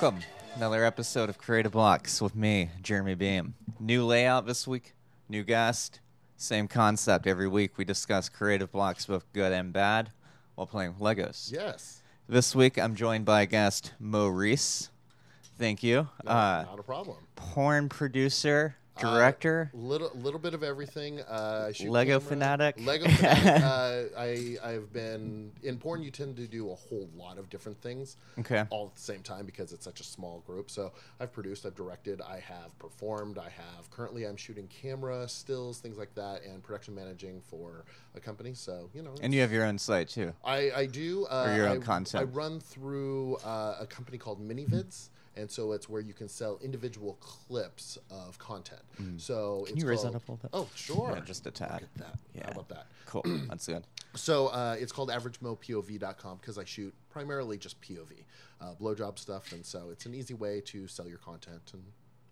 Welcome. Another episode of Creative Blocks with me, Jeremy Beam. New layout this week, new guest, same concept. Every week we discuss creative blocks, both good and bad, while playing with Legos. Yes. This week I'm joined by guest Mo Reese. Thank you. No, Uh, not a problem. porn producer, director. little little bit of everything. Uh, Lego camera. fanatic? Lego fanatic. uh, I I've been in porn. You tend to do a whole lot of different things okay. all at the same time because it's such a small group. So I've produced, I've directed, I have performed, I have currently I'm shooting camera stills, things like that, and production managing for a company. So you know, And you have your own site too. I, I do. Uh, Or your own I, content. I run through uh, a company called ManyVids, and so it's where you can sell individual clips of content. So Can it's you raise called, that up a little bit? Oh, sure. Yeah, just a tad. Look at that. Yeah. How about that? Cool. That's good. So uh, it's called AverageMoPOV.com because I shoot primarily just POV, uh, blowjob stuff, and so it's an easy way to sell your content, and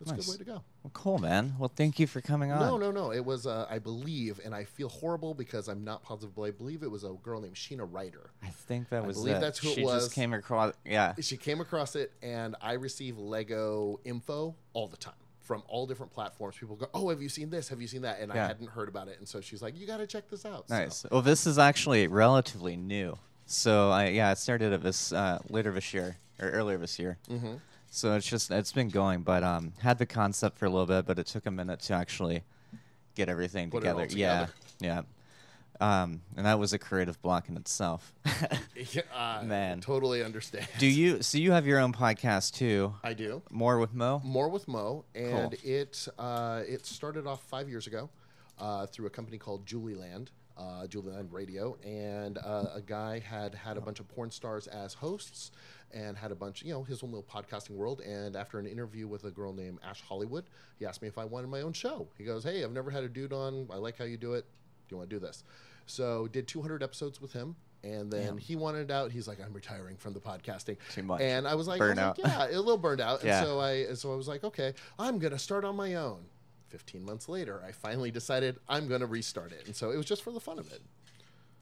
it's a good way to go. Well, cool, man. Well, thank you for coming on. No, no, no. It was, uh, I believe, and I feel horrible because I'm not positive, but I believe it was a girl named Sheena Ryder. I think that I was believe it. that's who it was. she just came across. Yeah. she came across it and i receive lego info all the time from all different platforms people go oh have you seen this have you seen that and i hadn't heard about it and so she's like you got to check this out Nice. so, Well, this is actually relatively new. So I yeah, I started it this uh, later this year or earlier this year. Mhm. So it's just it's been going, but um, had the concept for a little bit, but it took a minute to actually get everything Put all together. Yeah, yeah. Um, and that was a creative block in itself. yeah, I Man. totally understand Do you? So you have your own podcast too? i do More with Mo. more with mo and Cool. it uh, it started off five years ago uh, through a company called julieland uh, Julieland Radio, and uh, a guy had had a bunch of porn stars as hosts, and had a bunch, you know, his own little podcasting world. And after an interview with a girl named Ash Hollywood, he asked me if I wanted my own show. He goes, "Hey, I've never had a dude on. I like how you do it. Do you want to do this?" So did 200 episodes with him. And then Damn. he wanted out. He's like, "I'm retiring from the podcasting." Too much. And I was like, I was like, "Yeah, a little burned out." And Yeah. so I, so I was like, "Okay, I'm gonna start on my own." 15 months later, I finally decided I'm gonna restart it. And so it was just for the fun of it.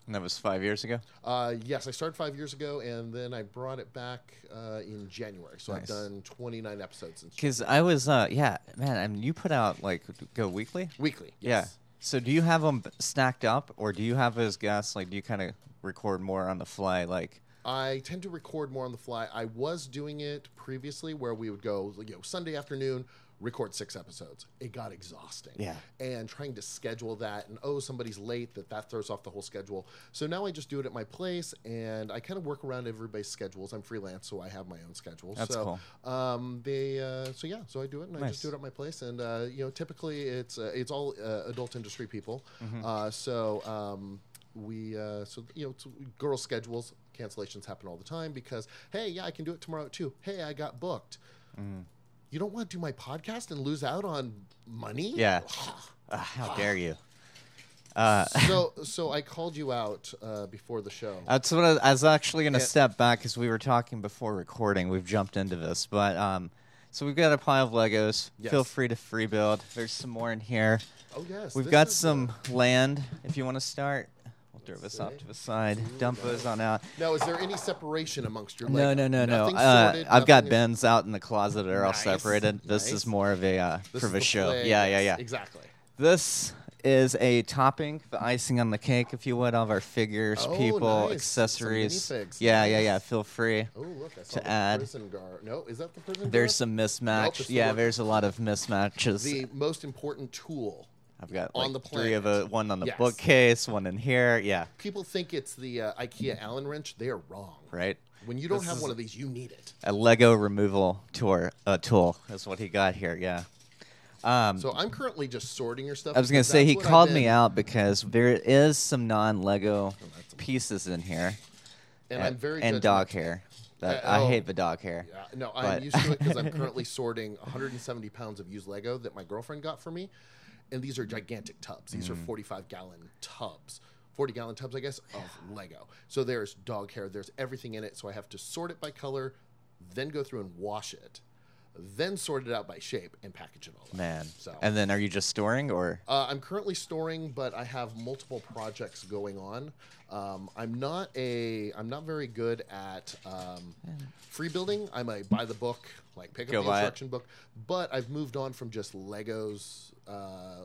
And that was five years ago. Uh, yes, I started five years ago, and then I brought it back uh, in January. So Nice. I've done 29 episodes since Because I was, uh, yeah, man. I mean, you put out like go weekly. weekly. Yeah. So do you have them stacked up, or do you have as guests? Like, do you kind of record more on the fly? Like, I tend to record more on the fly. I was doing it previously, where we would go, you know, Sunday afternoon, record six episodes. It got exhausting. Yeah. And trying to schedule that, and oh, somebody's late, that that throws off the whole schedule. So now I just do it at my place, and I kind of work around everybody's schedules. I'm freelance, so I have my own schedule. That's so, Um, they, uh, so yeah, so I do it, and I just do it at my place, and uh, you know, typically it's uh, it's all uh, adult industry people. Mm-hmm. Uh, so. Um, we uh, so you know girl schedules cancellations happen all the time because hey yeah I can do it tomorrow too hey I got booked Mm-hmm. You don't want to do my podcast and lose out on money yeah. Uh, how dare you? Uh, so so I called you out uh, before the show that's what I, I was actually going to step back because we were talking before recording. We've jumped into this, but um, so we've got a pile of Legos. Yes. Feel free to free build. There's some more in here. oh yes We've got some uh, land. If you want to start, throw Let's this to the side. Ooh, Dump nice. those on out. now is there any separation amongst your No, no, no, no. Uh, I've got bins out in the closet that are all Nice, separated. This is more of a uh, for the show. Yeah, yeah, yeah. exactly This is a topping, the icing on the cake, if you would, of our figures, Oh, people, nice. Some accessories. minifigs. Yeah, yeah, yeah. Feel free. oh look I saw To the add. prison guard no is that the prison There's some mismatch. it's the yeah, one- there's a lot of mismatches. the most important tool I've got on like the three of a one on the Yes. bookcase, one in here. Yeah, people think it's the uh, IKEA Allen wrench they are wrong right. when you don't This have one of these you need it A Lego removal tour uh, tool is what he got here. Yeah. Um, So I'm currently just sorting your stuff. I was gonna say he called me out because there is some non-Lego that's a- pieces in here, and I'm very and judgmental. dog hair. That Uh, I oh. hate the dog hair. Yeah, no, But- I'm used to it because I'm currently sorting 170 pounds of used Lego that my girlfriend got for me, and these are gigantic tubs. These Mm. are 45 gallon tubs. 40 gallon tubs, I guess, of Lego. So there's dog hair, there's everything in it. So I have to sort it by color, then go through and wash it. Then sort it out by shape and package it all. up. Man. So And then are you just storing or? uh, I'm currently storing, but I have multiple projects going on. Um, I'm not a I'm not very good at um, free building. I'm a buy the book, like pick up Go the buy it. instruction book. But I've moved on from just Legos. Uh,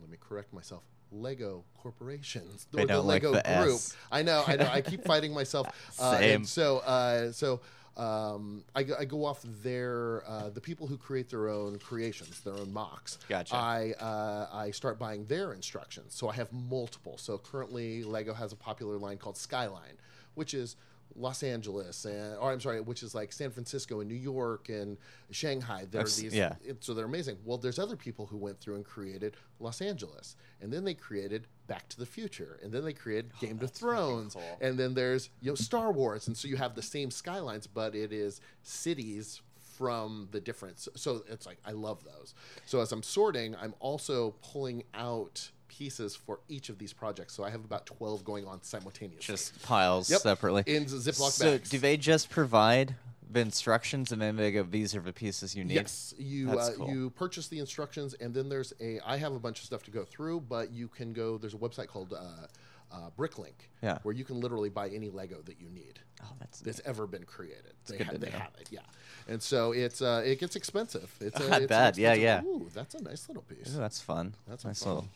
let me correct myself. Lego corporations They don't like Lego the group. S. I know, I know. I keep fighting myself. Uh, Same. and so, uh, so um, I, go- I go off their uh, the people who create their own creations, their own MOCs. Gotcha. I uh, I start buying their instructions, so I have multiple. So currently, Lego has a popular line called Skyline, which is Los Angeles, and or I'm sorry, which is like San Francisco and New York and Shanghai. There are these, yeah. it- so they're amazing. Well, there's other people who went through and created Los Angeles, and then they created Back to the Future, and then they created Game of Thrones, cool. and then there's you know Star Wars, and so you have the same skylines, but it is cities from the different. So, so it's like I love those. So as I'm sorting, I'm also pulling out pieces for each of these projects. So I have about 12 going on simultaneously. Just piles Yep. separately. in Ziploc bags. so bags. do they just provide the instructions and then they go, these are the pieces you need? Yes, you uh, cool. you purchase the instructions, and then there's a. I have a bunch of stuff to go through, but you can go. There's a website called uh, uh, Bricklink, Yeah. where you can literally buy any Lego that you need Oh, that's that's ever been created. They, good ha- to they have it, yeah. And so it's uh, it gets expensive. It's a, it's bet, yeah, yeah. Ooh, that's a nice little piece. Ooh, that's fun. That's nice fun. little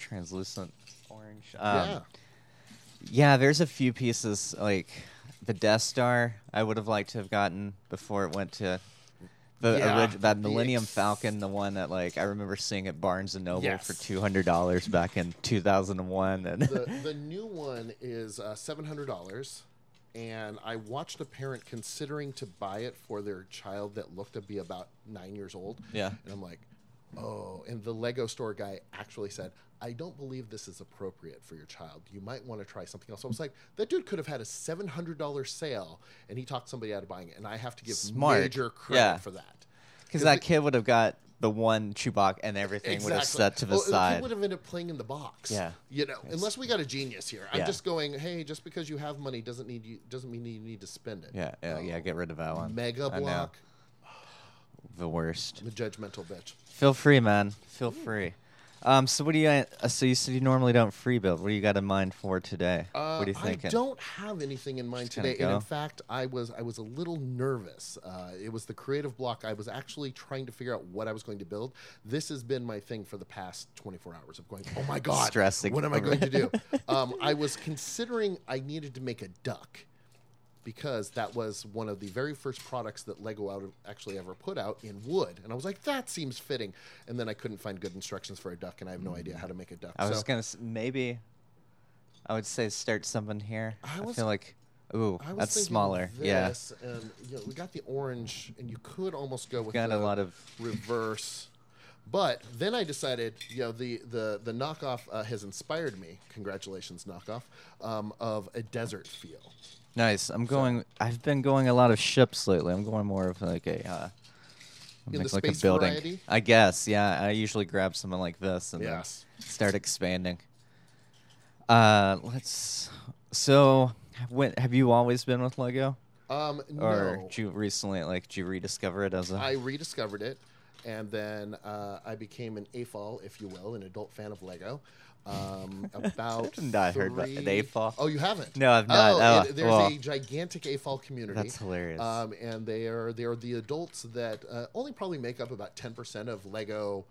translucent orange. Um, yeah, Yeah, there's a few pieces like the Death Star. I would have liked to have gotten before it went to the Yeah, orig- that Millennium ex- Falcon, the one that like I remember seeing at Barnes and Noble Yes. for two hundred dollars back in two thousand and one, and the the new one is uh, seven hundred dollars, and I watched a parent considering to buy it for their child that looked to be about nine years old. Yeah. and I'm like, oh. And the Lego store guy actually said, "I don't believe this is appropriate for your child. You might want to try something else." I was like, that dude could have had a seven hundred dollar sale, and he talked somebody out of buying it, and I have to give Smart. major credit Yeah. for that. because that it- kid would have got the one Chewbacca and everything would have set to the Oh, The kid would have ended up playing in the box. Yeah. You know, unless we got a genius here. I'm Yeah. just going, hey, just because you have money doesn't need you doesn't mean you need to spend it. Yeah, yeah, yeah. Um, get rid of that one. Mega block, the worst. the judgmental bitch. Feel free, man. Feel free. Um, so what do you? Uh, so you said you normally don't free build. What do you got in mind for today? Uh, what are you thinking? I don't have anything in mind Just today, and in fact, I was I was a little nervous. Uh, it was the creative block. I was actually trying to figure out what I was going to build. This has been my thing for the past 24 hours of going, oh my god, Stressing What am I going to do? um, I was considering I needed to make a duck. Because that was one of the very first products that Lego out actually ever put out in wood, and I was like, "That seems fitting." And then I couldn't find good instructions for a duck, and I have no idea how to make a duck. I was so, gonna s- maybe. I would say start something here. I I, feel like, ooh, was that's smaller. Yeah, and you know, we got the orange, and you could almost go with got the a lot of. reverse. But then I decided, you know, the the the knockoff uh, has inspired me. Congratulations, knockoff um, of a desert feel. Nice. I'm going. I've been going a lot of ships lately. I'm going more of like a. Uh, the like a building. variety? I guess. Yeah. I usually grab something like this and Yes. then start expanding. Uh, let's. So, when have you always been with Lego, Um, or no, did you recently like did you rediscover it as a? I rediscovered it, and then uh, I became an AFOL, if you will, an adult fan of Lego. Um, about Not heard about an AFOL. Oh, you haven't? No, I've not. Oh, it- there's well. a gigantic AFOL community. That's hilarious. Um, and they are they are the adults that uh, only probably make up about ten percent of Lego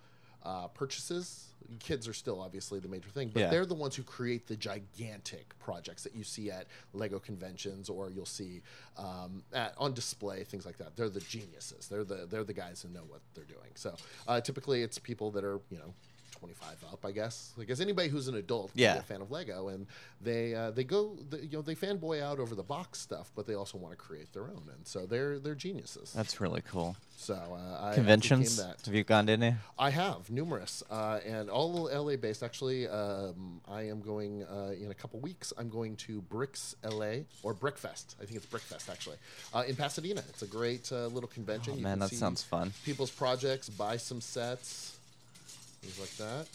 uh, purchases. Kids are still obviously the major thing, but Yeah. they're the ones who create the gigantic projects that you see at Lego conventions or you'll see um, at, on display, things like that. They're the geniuses. They're the they're the guys who know what they're doing. So uh, typically, it's people that are you know. 25 up, I guess. Like, as anybody who's an adult, can Yeah. be a fan of Lego, and they uh, they go, the, you know, they fanboy out over the box stuff, but they also want to create their own, and so they're they're geniuses. That's really cool. So uh, I- I Conventions? that. Have you gone to any? I have numerous, uh, and all LA based. Actually, um, I am going uh, in a couple weeks. I'm going to Bricks LA or Brickfest. I think it's Brickfest actually uh, in Pasadena. It's a great uh, little convention. Oh, You man, can that see sounds fun. People's projects, buy some sets, things like that.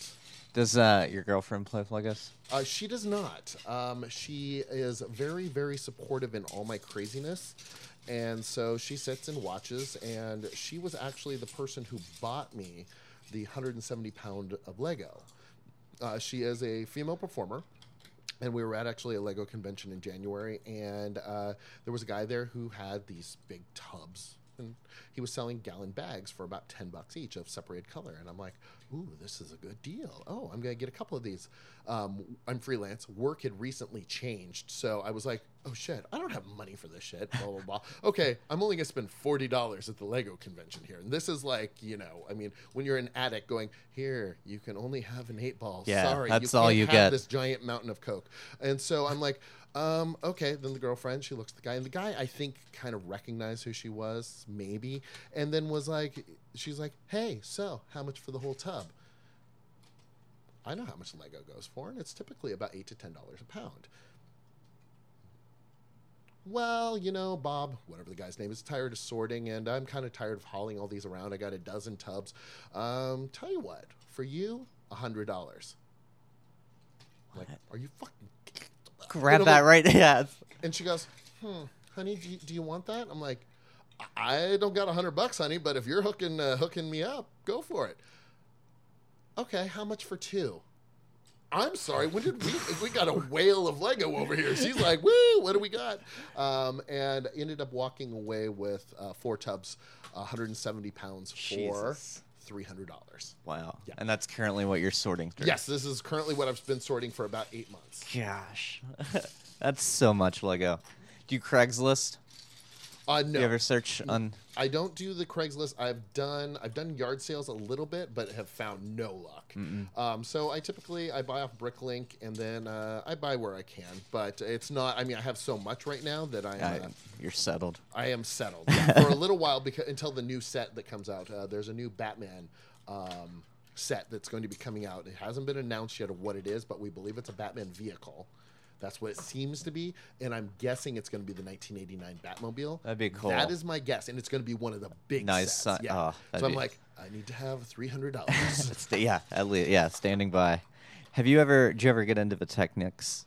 Does uh, your girlfriend play Legos? Uh, she does not. Um, she is very, very supportive in all my craziness. And so she sits and watches. And she was actually the person who bought me the 170 pound of Lego. Uh, she is a female performer. And we were at actually a Lego convention in January. And uh, there was a guy there who had these big tubs. And he was selling gallon bags for about 10 bucks each of separated color. And I'm like, ooh, this is a good deal. Oh, I'm going to get a couple of these. Um, I'm freelance. Work had recently changed. So I was like, oh shit, I don't have money for this shit. Blah, blah, blah. okay, I'm only going to spend $40 at the Lego convention here. And this is like, you know, I mean, when you're an addict going, here, you can only have an eight ball. Yeah, Sorry, that's you all you have get. This giant mountain of Coke. And so I'm like, um, okay. Then the girlfriend, she looks at the guy, and the guy, I think, kind of recognized who she was, maybe, and then was like, she's like, hey, so how much for the whole tub? I know how much Lego goes for, and it's typically about eight to ten dollars a pound. Well, you know, Bob, whatever the guy's name is, tired of sorting, and I'm kind of tired of hauling all these around. I got a dozen tubs. Um, tell you what, for you, a hundred dollars. Like, are you fucking? Grab that what? right. Yeah. And she goes, "Hmm, honey, do you, do you want that?" I'm like, "I don't got a hundred bucks, honey, but if you're hooking uh, hooking me up, go for it." Okay, how much for two? I'm sorry. When did we? We got a whale of Lego over here. She's like, "Woo! What do we got?" Um, and ended up walking away with uh, four tubs, 170 pounds for three hundred dollars. Wow. Yeah. And that's currently what you're sorting through. Yes, this is currently what I've been sorting for about eight months. Gosh. that's so much Lego. Do you Craigslist? Uh, no, you ever search on? I don't do the Craigslist. I've done I've done yard sales a little bit, but have found no luck. Um, so I typically I buy off Bricklink and then uh, I buy where I can. But it's not. I mean, I have so much right now that I Uh, uh, you're settled. I am settled for a little while because until the new set that comes out. Uh, there's a new Batman. Um, set that's going to be coming out it hasn't been announced yet of what it is but we believe it's a batman vehicle that's what it seems to be and i'm guessing it's going to be the 1989 batmobile That'd be cool. that is my guess, and it's going to be one of the big Nice sets. si- yeah. oh, so I'm be- like, I need to have three hundred dollars. Yeah, at least yeah, standing by. Have you ever? Do you ever get into the Technics?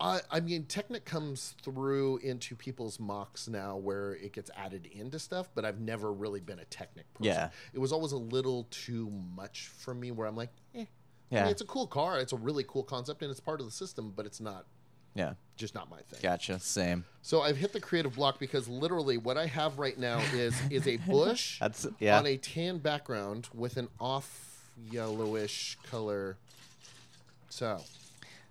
I, I mean, Technic comes through into people's MOCs now, where it gets added into stuff. But I've never really been a Technic person. Yeah. it was always a little too much for me. Where I'm like, eh. I Yeah. mean, it's a cool car. It's a really cool concept, and it's part of the system, but it's not Yeah. just not my thing. Gotcha. Same. So I've hit the creative block because literally what I have right now is is a bush That's yeah. on a tan background with an off yellowish color. So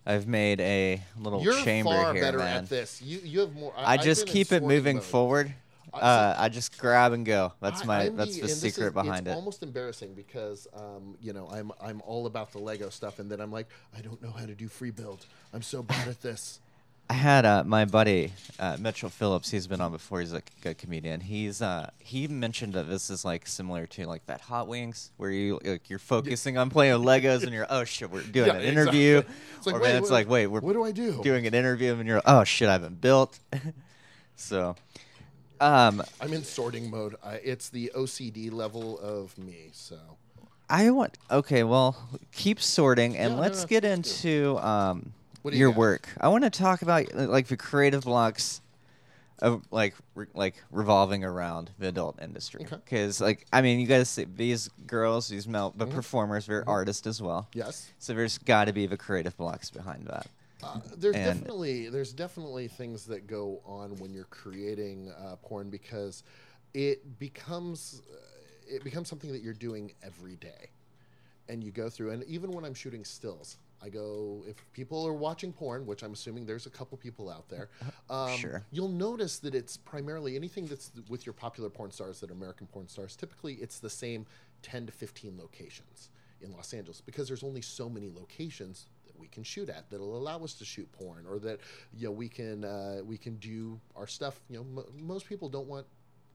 I've made a little you're chamber far here, better man. at this. You you have more. I I've just been in keep it sorting moving mode. forward. I- Uh, I just grab and go. That's my. I'm that's the- secret is- behind it's it. almost embarrassing because um, you know I'm I'm all about the Lego stuff, and then I'm like I don't know how to do free build. I'm so bad at this. I had uh, my buddy uh, Mitchell Phillips. He's been on before. He's a good comedian. He's uh, he mentioned that this is like similar to like that Hot Wings, where you like you're focusing on playing with Legos, and you're oh shit, we're doing Yeah, an interview. exactly. It's like, or wait, then it's wait, like wait, we're what do I do? doing an interview, and you're oh shit, I haven't built. so, um, I'm in sorting mode. I, it's the OCD level of me. So I want okay. Well, keep sorting, and Yeah, no, let's no, get let's into um, What do you your got? work. I want to talk about like the creative blocks of like re- like revolving around the adult industry. Okay. Because like I mean, you guys see these girls, these male, but Mhm. performers, they're Mhm. artists as well. yes, So there's got to be the creative blocks behind that. Uh, there's And- definitely there's definitely things that go on when you're creating uh, porn because it becomes uh, it becomes something that you're doing every day, and you go through. And even when I'm shooting stills, I go if people are watching porn, which I'm assuming there's a couple people out there. Um, Sure. You'll notice that it's primarily anything that's with your popular porn stars that are American porn stars. Typically, it's the same 10 to 15 locations in Los Angeles because there's only so many locations that we can shoot at that'll allow us to shoot porn or that you know we can uh, we can do our stuff. You know, m- most people don't want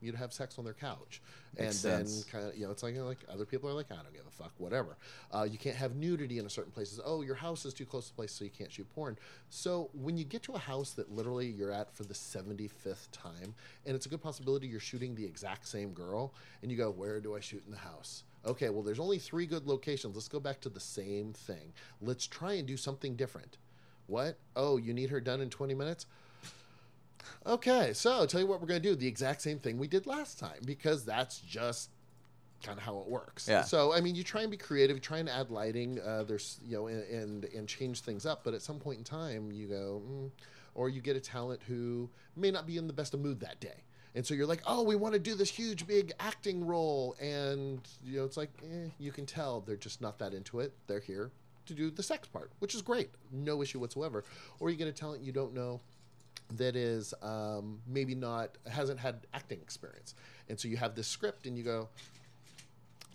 you to have sex on their couch, Makes and then kind of you know it's like like other people are like I don't give a fuck, whatever. Uh, you can't have nudity in a certain places. Oh, your house is too close to a place, so you can't shoot porn. So when you get to a house that literally you're at for the seventy fifth time, and it's a good possibility you're shooting the exact same girl, and you go, where do I shoot in the house? Okay, well, there's only three good locations. Let's go back to the same thing. Let's try and do something different. What? Oh, you need her done in 20 minutes? Okay, so tell you what we're going to do the exact same thing we did last time because that's just kind of how it works. Yeah. So I mean, you try and be creative, you try and add lighting, uh, there's you know, and, and and change things up, but at some point in time, you go, mm, or you get a talent who may not be in the best of mood that day. And so you're like, oh, we want to do this huge, big acting role, and you know, it's like, eh, you can tell they're just not that into it. They're here to do the sex part, which is great, no issue whatsoever. Or you get a talent you don't know that is um, maybe not hasn't had acting experience, and so you have this script, and you go,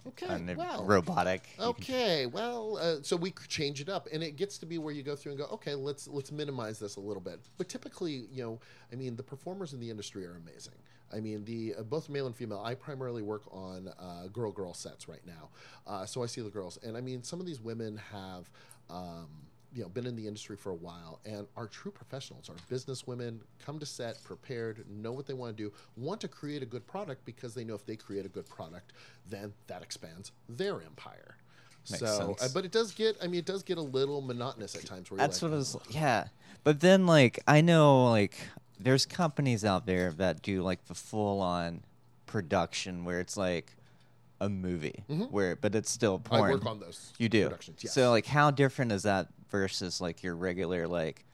okay, and well, robotic. Okay, well, uh, so we change it up, and it gets to be where you go through and go, okay, let's let's minimize this a little bit. But typically, you know, I mean, the performers in the industry are amazing. I mean, the uh, both male and female. I primarily work on uh, girl girl sets right now, uh, so I see the girls, and I mean, some of these women have. Um, you know, been in the industry for a while and are true professionals, are business women, come to set prepared, know what they want to do, want to create a good product because they know if they create a good product, then that expands their empire. Makes so, sense. uh, but it does get, I mean, it does get a little monotonous at times. Where That's you're what like, it was. Yeah, but then like I know like there's companies out there that do like the full on production where it's like a movie where but it's still porn. I work on those. You do. productions. Yes. So like how different is that versus like your regular like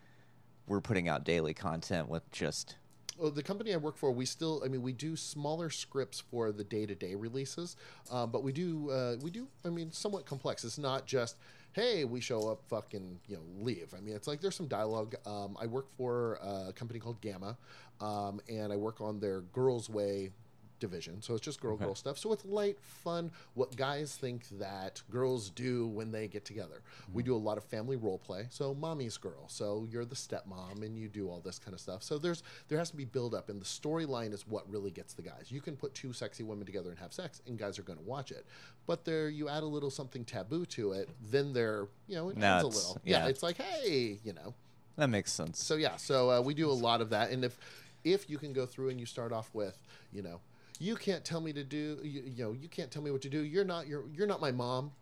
we're putting out daily content with just Well, the company I work for, we still, I mean, we do smaller scripts for the day-to-day releases, uh, but we do, uh, we do, I mean, somewhat complex. It's not just, hey, we show up, fucking, you know, leave. I mean, it's like there's some dialogue. Um, I work for a company called Gamma, um, and I work on their Girlsway division. So it's just girl girl stuff. So it's light, fun, what guys think that girls do when they get together. We do a lot of family role play. So mommy's girl. So you're the stepmom and you do all this kind of stuff. So there's there has to be build up and the storyline is what really gets the guys. You can put two sexy women together and have sex and guys are going to watch it. But there you add a little something taboo to it, then they're, you know, it a little. Yeah, yeah. it's like, hey, you know, that makes sense. so yeah, so uh, we do a lot of that, and if if you can go through and you start off with, you know, you can't tell me to do, you, you know, you can't tell me what to do. You're not your, you're not my mom.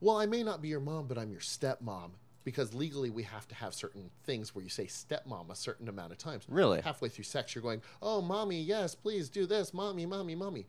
Well, I may not be your mom, but I'm your stepmom because legally we have to have certain things where you say stepmom a certain amount of times. Really? halfway through sex, you're going, oh, mommy, yes, please do this, mommy, mommy, mommy.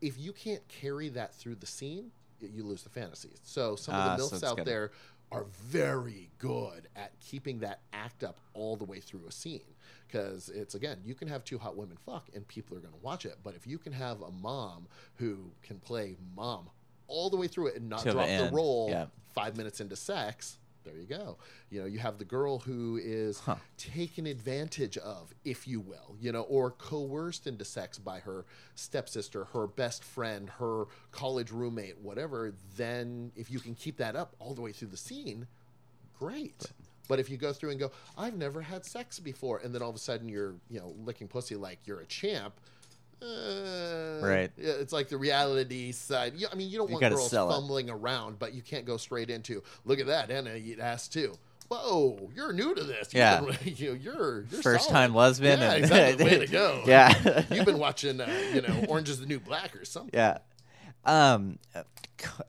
If you can't carry that through the scene, you lose the fantasy. So some of the ah, so milfs it's out gotta- there are very good at keeping that act up all the way through a scene. Because it's again, you can have two hot women fuck and people are going to watch it. But if you can have a mom who can play mom all the way through it and not Till the drop the, end, role yeah. five minutes into sex, there you go. You know, you have the girl who is Huh. taken advantage of, if you will, you know, or coerced into sex by her stepsister, her best friend, her college roommate, whatever, then if you can keep that up all the way through the scene, great. But if you go through and go, I've never had sex before, and then all of a sudden you're, you know, licking pussy like you're a champ. Uh, Right. It's like the reality side. I mean, you don't You want girls sell it. fumbling around, but you can't go straight into, look at that, and eat ass too. Whoa, you're new to this. Yeah. you, you're, you're First solid. time lesbian Yeah, and- exactly. Way to go. Yeah. You've been watching, uh, you know, Orange is the New Black or something. Yeah. Um,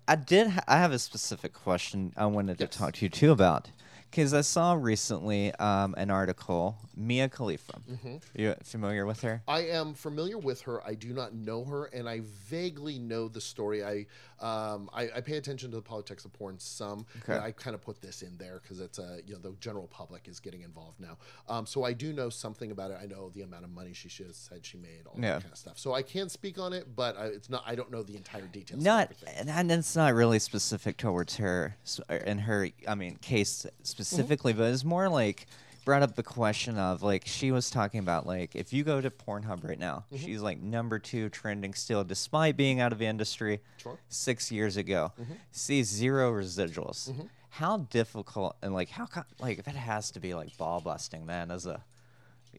I did. Ha- I have a specific question I wanted to talk to you too about, because I saw recently um, an article. Mia Khalifa. Mm-hmm. You familiar with her? I am familiar with her. I do not know her, and I vaguely know the story. I um, I, I pay attention to the politics of porn some. Okay. I kind of put this in there because it's a you know the general public is getting involved now. Um, so I do know something about it. I know the amount of money she should said she made, all Yeah. that kind of stuff. So I can speak on it, but I, it's not. I don't know the entire details. Not, and, it's not really specific towards her s- in her. I mean, case Mm-hmm. specifically, but it's more like brought up the question of like she was talking about like if you go to Pornhub right now, mm-hmm. she's like number two trending still, despite being out of the industry Sure. six years ago. Mm-hmm. See zero residuals. How difficult and like how like that has to be like ball busting, man. As a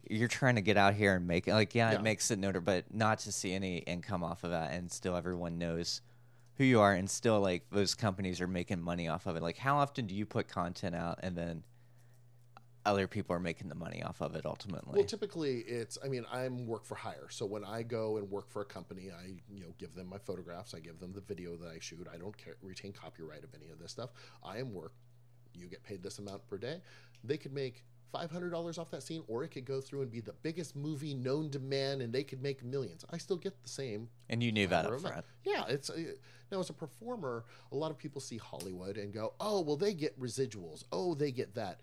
you're trying to get out here and make it. Like, yeah, Yeah. it makes it noted, but not to see any income off of that, and still everyone knows who you are, and still like those companies are making money off of it. Like, how often do you put content out, and then other people are making the money off of it ultimately? Well, typically it's. I mean, I'm work for hire, so when I go and work for a company, I you know give them my photographs, I give them the video that I shoot. I don't care, retain copyright of any of this stuff. I am work. You get paid this amount per day. They could make five hundred dollars off that scene, or it could go through and be the biggest movie known to man, and they could make millions. I still get the same and you knew that up front. Yeah, it's uh, now as a performer, a lot of people see Hollywood and go, "Oh, well, they get residuals. Oh, they get that."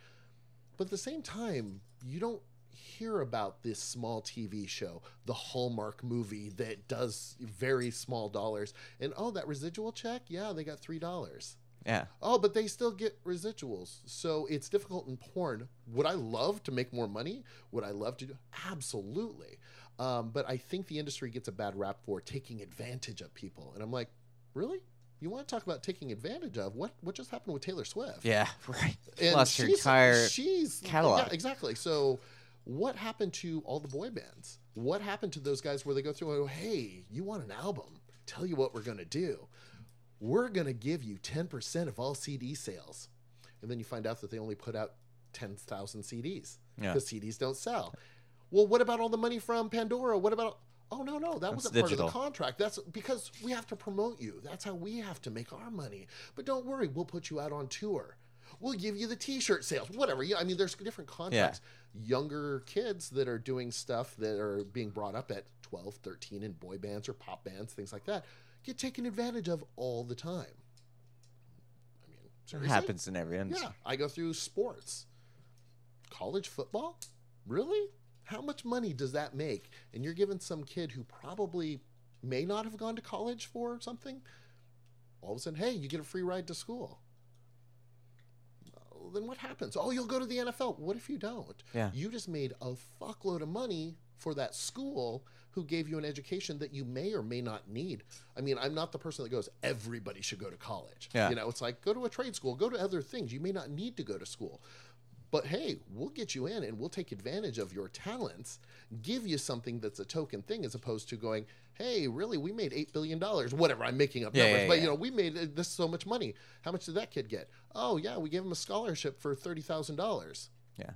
But at the same time, you don't hear about this small TV show, the Hallmark movie that does very small dollars, and oh, that residual check, yeah, they got three dollars. Yeah, Oh, but they still get residuals. So it's difficult in porn. Would I love to make more money? Would I love to do? Absolutely. Um, but I think the industry gets a bad rap for taking advantage of people. And I'm like, really? You want to talk about taking advantage of? What what just happened with Taylor Swift? yeah, right. And Lost she's- entire she's catalog. Yeah, exactly. So what happened to all the boy bands? What happened to those guys where they go through and go, hey, you want an album? Tell you what we're going to do. We're going to give you 10% of all CD sales. And then you find out that they only put out 10,000 CDs Yeah. because CDs don't sell. Well, what about all the money from Pandora? What about. Oh, no, no, that That's wasn't part of the contract. That's because we have to promote you. That's how we have to make our money. But don't worry, we'll put you out on tour. We'll give you the T-shirt sales, whatever. Yeah, I mean, there's different contracts. Younger kids that are doing stuff that are being brought up at 12, 13 in boy bands or pop bands, things like that, get taken advantage of all the time. I mean, It happens in every industry. Yeah, I go through sports. College football? Really? How much money does that make? And you're giving some kid who probably may not have gone to college for something, all of a sudden, hey, you get a free ride to school. Well, then what happens? Oh, you'll go to the NFL. What if you don't? Yeah. You just made a fuckload of money for that school who gave you an education that you may or may not need. I mean, I'm not the person that goes, everybody should go to college. Yeah. You know, it's like go to a trade school, go to other things. You may not need to go to school. But hey, we'll get you in and we'll take advantage of your talents, give you something that's a token thing as opposed to going, hey, really, we made $8 billion. Whatever, I'm making up Yeah, numbers. yeah, but, you know, we made uh, this so much money. How much did that kid get? Oh, yeah, we gave him a scholarship for $30,000. Yeah.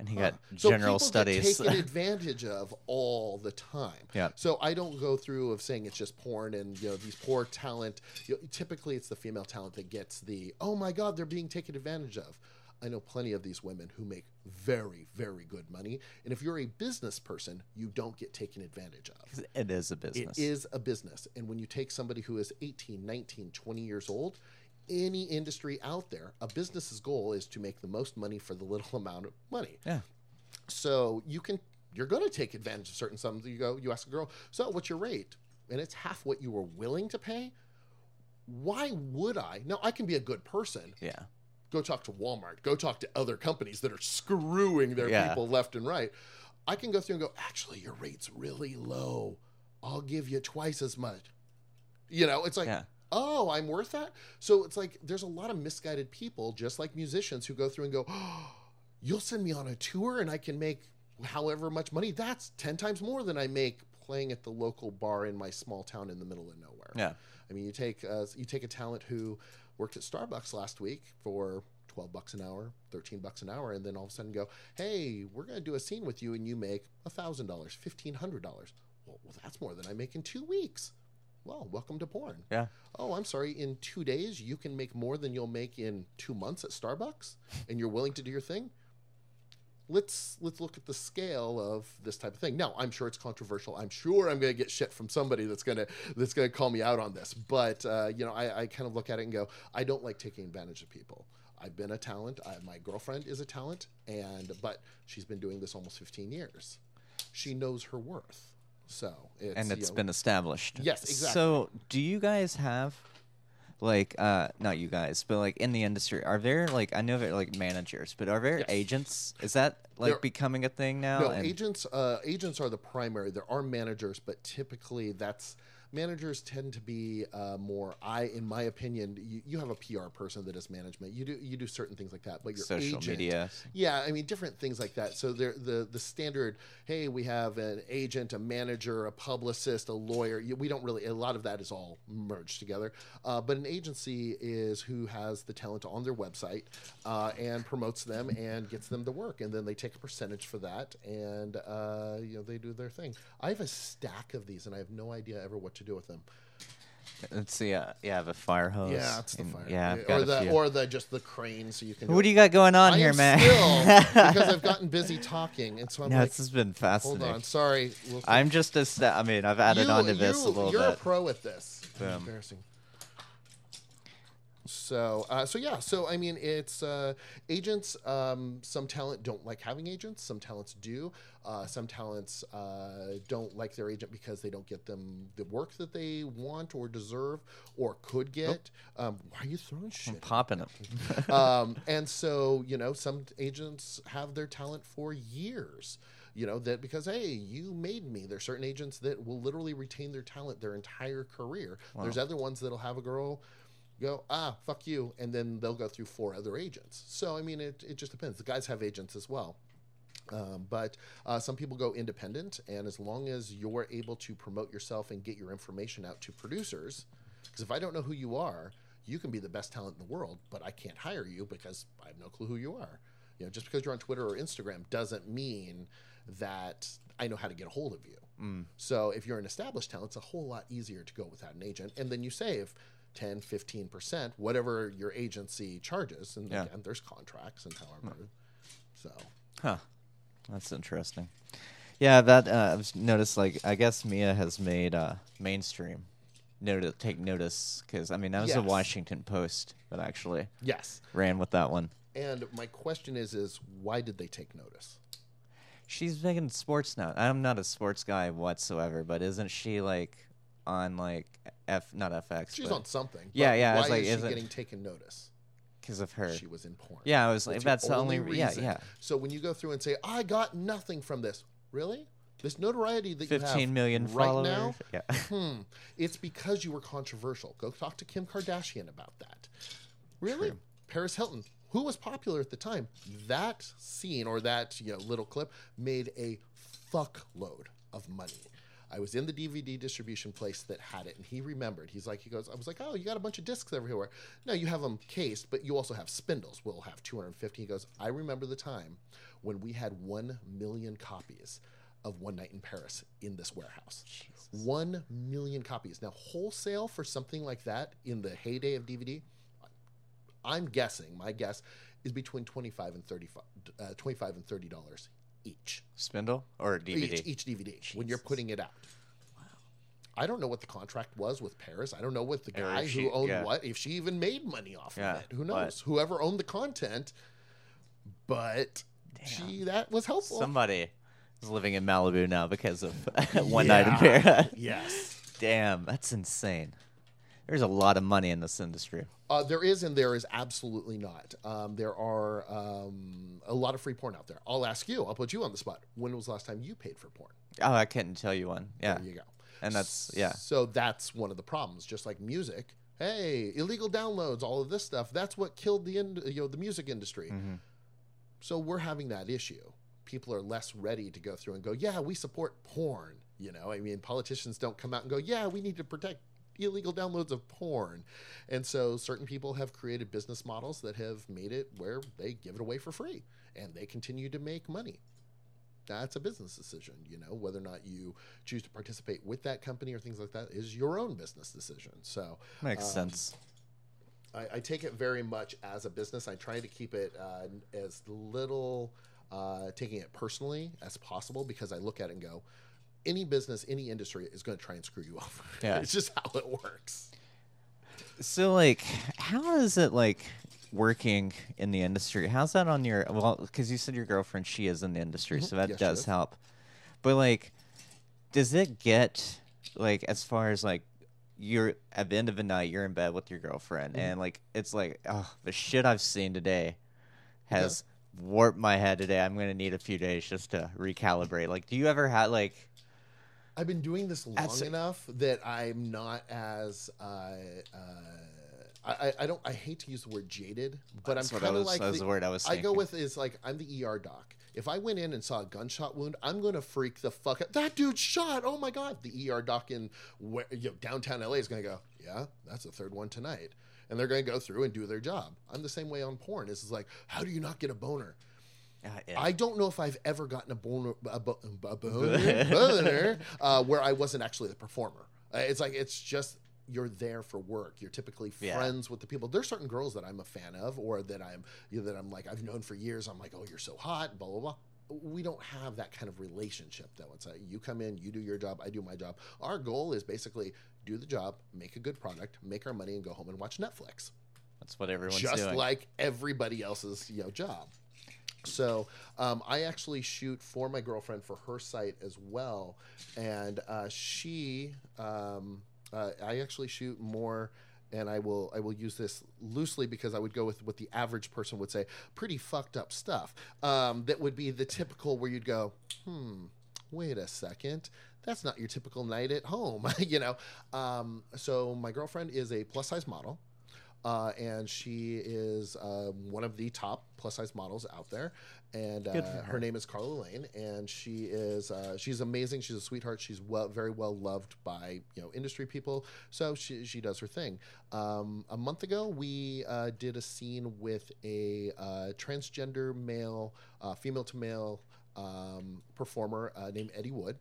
And he got ah. So general people studies. Get taken advantage of all the time. Yeah. So I don't go through of saying it's just porn and you know these poor talent. You know, typically, it's the female talent that gets the oh my god they're being taken advantage of. I know plenty of these women who make very very good money, and if you're a business person, you don't get taken advantage of. it is a business. It is a business. And when you take somebody who is 18, 19, 20 years old, any industry out there, a business's goal is to make the most money for the little amount of money. Yeah. So you can you're going to take advantage of certain sums. You go, you ask a girl, so what's your rate? And it's half what you were willing to pay. Why would I? Now I can be a good person. Yeah. Go talk to Walmart. Go talk to other companies that are screwing their Yeah. people left and right. I can go through and go, actually, your rate's really low. I'll give you twice as much. You know, it's like, Yeah. Oh, I'm worth that. So it's like there's a lot of misguided people, just like musicians, who go through and go, oh, you'll send me on a tour and I can make however much money. That's 10 times more than I make playing at the local bar in my small town in the middle of nowhere. Yeah. I mean, you take uh, you take a talent who worked at Starbucks last week for twelve bucks an hour, thirteen bucks an hour, and then all of a sudden go, "Hey, we're going to do a scene with you, and you make thousand dollars, fifteen hundred dollars." Well, well, that's more than I make in two weeks. Well, welcome to porn. Yeah. Oh, I'm sorry. In two days, you can make more than you'll make in two months at Starbucks, and you're willing to do your thing. Let's let's look at the scale of this type of thing. Now, I'm sure it's controversial. I'm sure I'm going to get shit from somebody that's gonna that's gonna call me out on this. But uh, you know, I, I kind of look at it and go, I don't like taking advantage of people. I've been a talent. I, my girlfriend is a talent, and but she's been doing this almost 15 years. She knows her worth. So it's, and you it's know, been established. Yes, exactly. So, do you guys have like uh not you guys, but like in the industry, are there like I know they're like managers, but are there Yes. agents? Is that like There- becoming a thing now? No, And- agents. Uh, agents are the primary. There are managers, but typically that's managers tend to be uh, more. I, in my opinion, you, you have a PR person that does management. You do you do certain things like that, but your Social agent, media. yeah, I mean different things like that. So there, the the standard. Hey, we have an agent, a manager, a publicist, a lawyer. You- We don't really. A lot of that is all merged together. Uh, but an agency is who has the talent on their website uh, and promotes them and gets them to work, and then they take a percentage for that, and uh, you know they do their thing. I have a stack of these, and I have no idea ever what to do with them. Let's see. Uh, yeah, a fire hose. Yeah, it's the fire. Yeah, I've or got a the few. or the just the crane, so you can. what do you got going on I here, am man? still because I've gotten busy talking, and so I'm no, like, this has been fascinating. hold fascinating. on, sorry. We'll I'm just a sta- I mean, I've added you, on to this you, a little You're a bit. pro at this. Boom. Embarrassing. So, uh, so yeah. So, I mean, it's uh, agents. Um, some talent don't like having agents. Some talents do. Uh, some talents uh, don't like their agent because they don't get them the work that they want or deserve or could get. Um, why are you throwing shit? I'm popping it. um, and so you know some agents have their talent for years you know that because hey you made me there's certain agents that will literally retain their talent their entire career there's other ones that'll have a girl go ah fuck you and then they'll go through four other agents. So i mean it, it just depends. The guys have agents as well. Um, but uh, some people go independent, and as long as you're able to promote yourself and get your information out to producers, because if I don't know who you are, you can be the best talent in the world, but I can't hire you because I have no clue who you are. You know, just because you're on Twitter or Instagram doesn't mean that I know how to get a hold of you. So if you're an established talent, it's a whole lot easier to go without an agent, and then you save 10, 15%, whatever your agency charges. And Yeah. again, there's contracts and however. So. Huh. That's interesting. Yeah, that uh, I've noticed. Like, I guess Mia has made uh, mainstream notice, take notice because I mean that was the Washington Post that actually Yes. ran with that one. And my question is, is why did they take notice? She's making sports now. I'm not a sports guy whatsoever, but isn't she like on like F not FX? She's but on something. Yeah, yeah, I Why was like, is she it- getting taken notice? because of her. She was in porn. Yeah, I was like, your that's the only. only yeah, reason. yeah. So when you go through and say, I got nothing from this, really? This notoriety that you have Fifteen million right followers. now, Yeah. hmm, it's because you were controversial. Go talk to Kim Kardashian about that. Really? Paris Hilton, who was popular at the time, that scene or that you know little clip made a fuckload of money. I was in the DVD distribution place that had it, and he remembered. He's like, he goes, I was like, oh, you got a bunch of discs everywhere. No, you have them cased, but you also have spindles. We'll have 250. He goes, I remember the time when we had one million copies of One Night in Paris in this warehouse. One million copies. Now, wholesale for something like that in the heyday of DVD, I'm guessing, my guess is between 25 and 35, uh, 25 and 30 dollars each. Spindle or DVD. Each, each DVD when you're putting it out. Wow. I don't know what the contract was with Paris. I don't know what the guy if who owned yeah. what, if she even made money off Yeah, of it. Who but- knows? Whoever owned the content, but she that was helpful. Somebody is living in Malibu now because of one night in Paris. yes. Damn, that's insane. There's a lot of money in this industry. Uh, there is and there is absolutely not. Um, there are um, a lot of free porn out there. I'll ask you. I'll put you on the spot. When was the last time you paid for porn? Oh, I couldn't tell you one. Yeah, There you go. and that's yeah. So that's one of the problems. Just like music, hey, illegal downloads, all of this stuff. That's what killed the ind- you know the music industry. Mhm. So we're having that issue. People are less ready to go through and go, yeah, we support porn. You know, I mean, politicians don't come out and go, yeah, we need to protect illegal downloads of porn. And so certain people have created business models that have made it where they give it away for free and they continue to make money. That's a business decision, you know, whether or not you choose to participate with that company or things like that is your own business decision. So Makes um, sense. I, I take it very much as a business. I try to keep it uh, as little uh, taking it personally as possible because I look at it and go, any business, any industry is going to try and screw you over. Yeah. it's just how it works. So like, how is it like working in the industry? How's that on your well? Because you said your girlfriend she is in the industry, so that Mm-hmm. Yes, does help. But like, does it get like as far as like you're at the end of the night you're in bed with your girlfriend Mm-hmm. and like it's like oh the shit I've seen today has warped my head today. I'm gonna need a few days just to recalibrate. Like, do you ever have like? I've been doing this long That's- enough that I'm not as uh, uh, I, I- don't I hate to use the word jaded, but That's I'm what I kind of was- like that was the word I was I go with is like I'm the ER doc. If I went in and saw a gunshot wound, I'm gonna freak the fuck out. That dude shot! Oh my god! The ER doc in where, you know, downtown LA is gonna go. Yeah, that's the third one tonight, and they're gonna go through and do their job. I'm the same way on porn. It's like, how do you not get a boner? Uh, yeah. I don't know if I've ever gotten a boner, a, bo- a boner, boner uh, where I wasn't actually the performer. Uh, it's like it's just you're there for work. You're typically Yeah. friends with the people. There's certain girls that I'm a fan of, or that I'm you know, that I'm like I've known for years. I'm like, oh, you're so hot, blah blah blah. We don't have that kind of relationship though. It's like you come in, you do your job, I do my job. Our goal is basically do the job, make a good product, make our money, and go home and watch Netflix That's what everyone's just doing. like everybody else's you know job. So um, I actually shoot for my girlfriend for her site as well, and uh, she um, uh, I actually shoot more. And I will I will use this loosely because I would go with what the average person would say, pretty fucked up stuff. Um, that would be the typical where you'd go, hmm, wait a second, that's not your typical night at home, you know. Um, so my girlfriend is a plus size model uh, and she is uh, one of the top plus size models out there. And uh, her. her name is Karla Lane, and she is uh, she's amazing. She's a sweetheart. She's well, very well loved by you know industry people. So she she does her thing. Um, a month ago, we uh, did a scene with a uh, transgender male, uh, female to male um, performer uh, named Eddie Wood.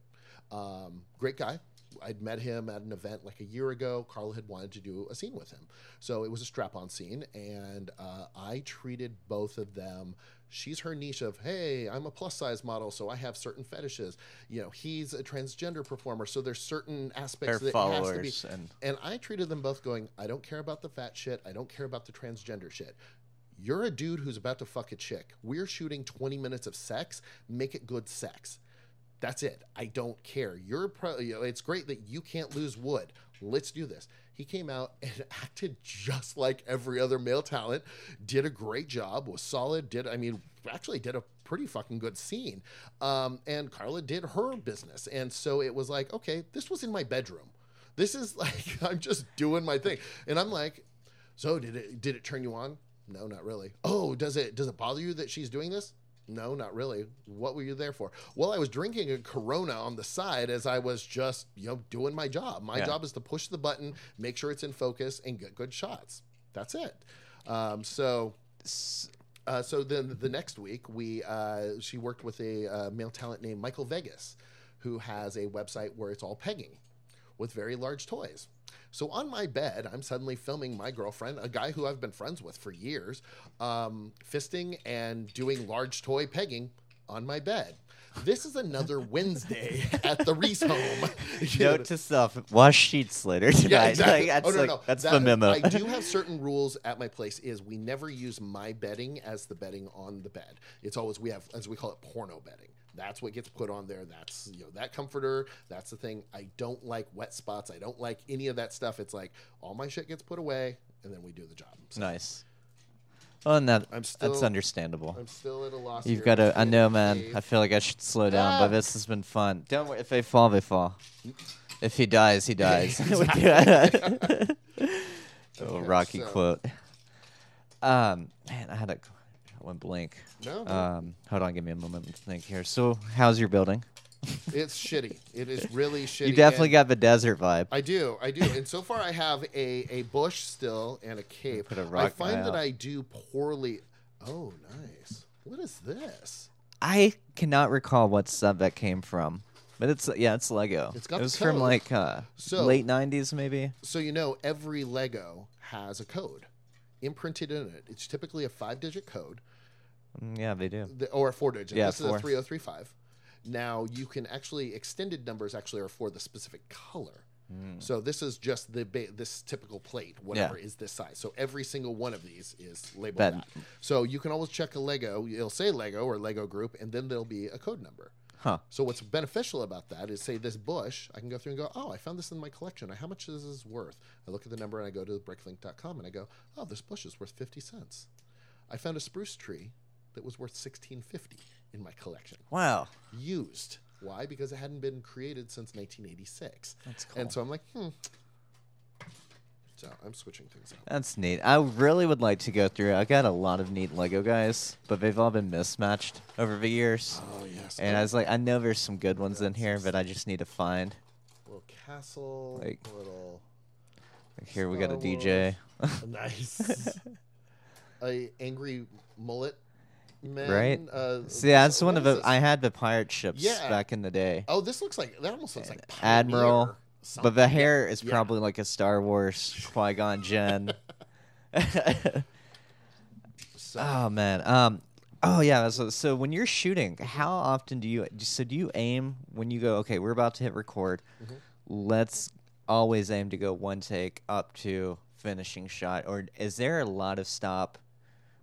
Um, great guy. I'd met him at an event like a year ago. Karla had wanted to do a scene with him. So it was a strap on scene, and uh, I treated both of them. She's her niche of, hey, I'm a plus size model, so I have certain fetishes. You know, he's a transgender performer, so there's certain aspects Their that has to be. and And I treated them both going, I don't care about the fat shit. I don't care about the transgender shit. You're a dude who's about to fuck a chick. We're shooting 20 minutes of sex. Make it good sex. That's it. I don't care. You're pro- you know, it's great that you can't lose wood. Let's do this. He came out and acted just like every other male talent. Did a great job. Was solid. Did I mean actually did a pretty fucking good scene. Um, and Karla did her business. And so it was like, okay, this was in my bedroom. This is like I'm just doing my thing. And I'm like, so did it did it turn you on? No, not really. Oh, does it does it bother you that she's doing this? No, not really. What were you there for? Well, I was drinking a Corona on the side as I was just, you know, doing my job. My Yeah. job is to push the button, make sure it's in focus, and get good shots. That's it. Um, so, uh, so then the next week, we uh, she worked with a uh, male talent named Michael Vegas, who has a website where it's all pegging with very large toys. So on my bed, I'm suddenly filming my girlfriend, a guy who I've been friends with for years, um, fisting and doing large toy pegging on my bed. This is another Wednesday at the Reese home. Note to self: wash sheets later tonight. yeah, exactly. Like, that's oh, no, like- no. that's That- the memo. I do have certain rules at my place. Is we never use my bedding as the bedding on the bed. It's always we have, as we call it, porno bedding. That's what gets put on there. That's you know that comforter. That's the thing. I don't like wet spots. I don't like any of that stuff. It's like all my shit gets put away, and then we do the job. So nice. Well, and that I'm that's understandable. I'm still at a loss. You've got to. I know, man. cave. I feel like I should slow down, Ah. but this has been fun. Don't worry. If they fall, they fall. If he dies, he dies. Okay, Rocky so- quote. Um, man, I had a I went blank. No. Um, hold on, give me a moment to think here. So, how's your building? it's shitty. It is really shitty. You definitely got the desert vibe. I do, I do, and so far I have a, a bush still and a cape. Put a I rock I find that out. I do poorly. Oh, nice. What is this? I cannot recall what sub that came from, but it's yeah, it's Lego. It's got it was from like uh, So- late '90s, maybe. So you know, every Lego has a code imprinted in it. It's typically a five-digit code Mm, yeah, they do. the- or a four-digit. Yeah, this is four. a three zero three five. Now you can actually extended numbers actually are for the specific color. Hmm. So this is just the ba- this typical plate, whatever is this size. So every single one of these is labeled that. So you can always check a Lego. It'll say Lego or Lego Group, and then there'll be a code number. Huh. So what's beneficial about that is, say this bush, I can go through and go, oh, I found this in my collection. How much is this worth? I look at the number and I go to bricklink.com and I go, oh, this bush is worth fifty cents. I found a spruce tree that was worth sixteen fifty in my collection, Wow. used. Why? Because it hadn't been created since 1986. That's cool. And so I'm like, hmm. So I'm switching things up. That's neat. I really would like to go through. I got a lot of neat Lego guys, but they've all been mismatched over the years. Oh yes. And I was like, I know there's some good ones in here, but I just need to find. little castle, Like- little Like here we got a Star DJ. nice, a angry mullet man. Right? Uh, See, that's one of the. this? I had the pirate ships Yeah. back in the day. Oh, this looks like that. Almost looks like Admiral, But the hair is yeah. probably like a Star Wars Qui Gon Jinn. So, oh man. Um. Oh yeah. So, so when you're shooting, how often do you? So do you aim when you go? Okay, we're about to hit record. Mm-hmm. Let's always aim to go one take up to finishing shot, or is there a lot of stop?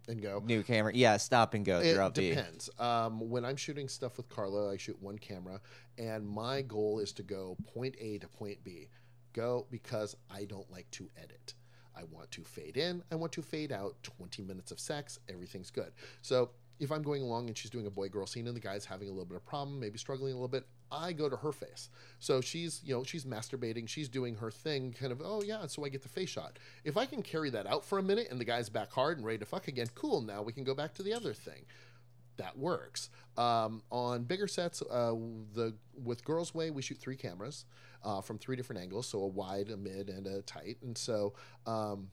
And go. New camera, yeah, stop and go It throughout the. depends. Um, when I'm shooting stuff with Karla, I shoot one camera, and my goal is to go point A to point B. Go because I don't like to edit. I want to fade in. I want to fade out. 20 minutes of sex. Everything's good. So if I'm going along and she's doing a boy girl scene and the guy's having a little bit of problem, maybe struggling a little bit, I go to her face. So she's, you know, she's masturbating, she's doing her thing, kind of, oh yeah, so I get the face shot. If I can carry that out for a minute and the guy's back hard and ready to fuck again, cool, now we can go back to the other thing. That works. Um, on bigger sets, uh, the with Girlsway, we shoot three cameras uh, from three different angles, so a wide, a mid, and a tight. And so um,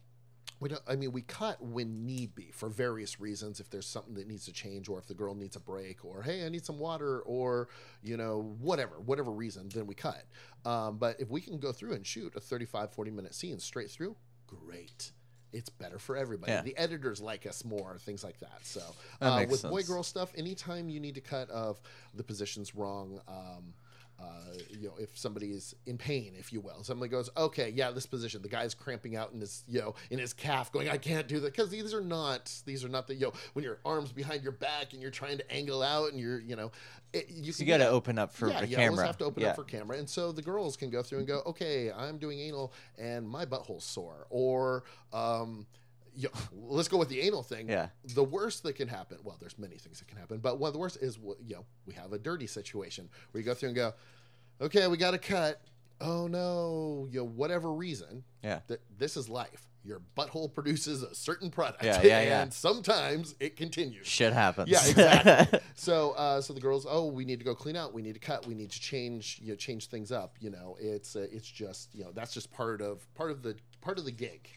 we don't, I mean, we cut when need be for various reasons. If there's something that needs to change, or if the girl needs a break, or hey, I need some water, or you know, whatever, whatever reason, then we cut. Um, but if we can go through and shoot a 35, 40 minute scene straight through, great. It's better for everybody. Yeah. The editors like us more, things like that. So That uh, with boy girl stuff, anytime you need to cut of the position's wrong, um, uh, you know, if somebody is in pain, if you will, somebody goes, okay, yeah, this position, the guy's cramping out in his, you know, in his calf, going, I can't do that because these are not, these are not the, you know, when your arms behind your back and you're trying to angle out and you're, you know, it, you, So you got to open up for yeah, the you camera. always have to open yeah. up for camera, and so the girls can go through and go, okay, I'm doing anal and my butthole's sore, or um, you know, let's go with the anal thing. Yeah. The worst that can happen, well, there's many things that can happen, but one of the worst is, you know, we have a dirty situation where you go through and go, okay, we got to cut. Oh no, you know, whatever reason, Yeah. that this is life. Your butthole produces a certain product, Yeah, yeah, yeah. and sometimes it continues. Shit happens. Yeah, exactly. so, uh, so the girls, oh, we need to go clean out. We need to cut. We need to change, you know, change things up. You know, it's uh, it's just, you know, that's just part of part of the part of the gig.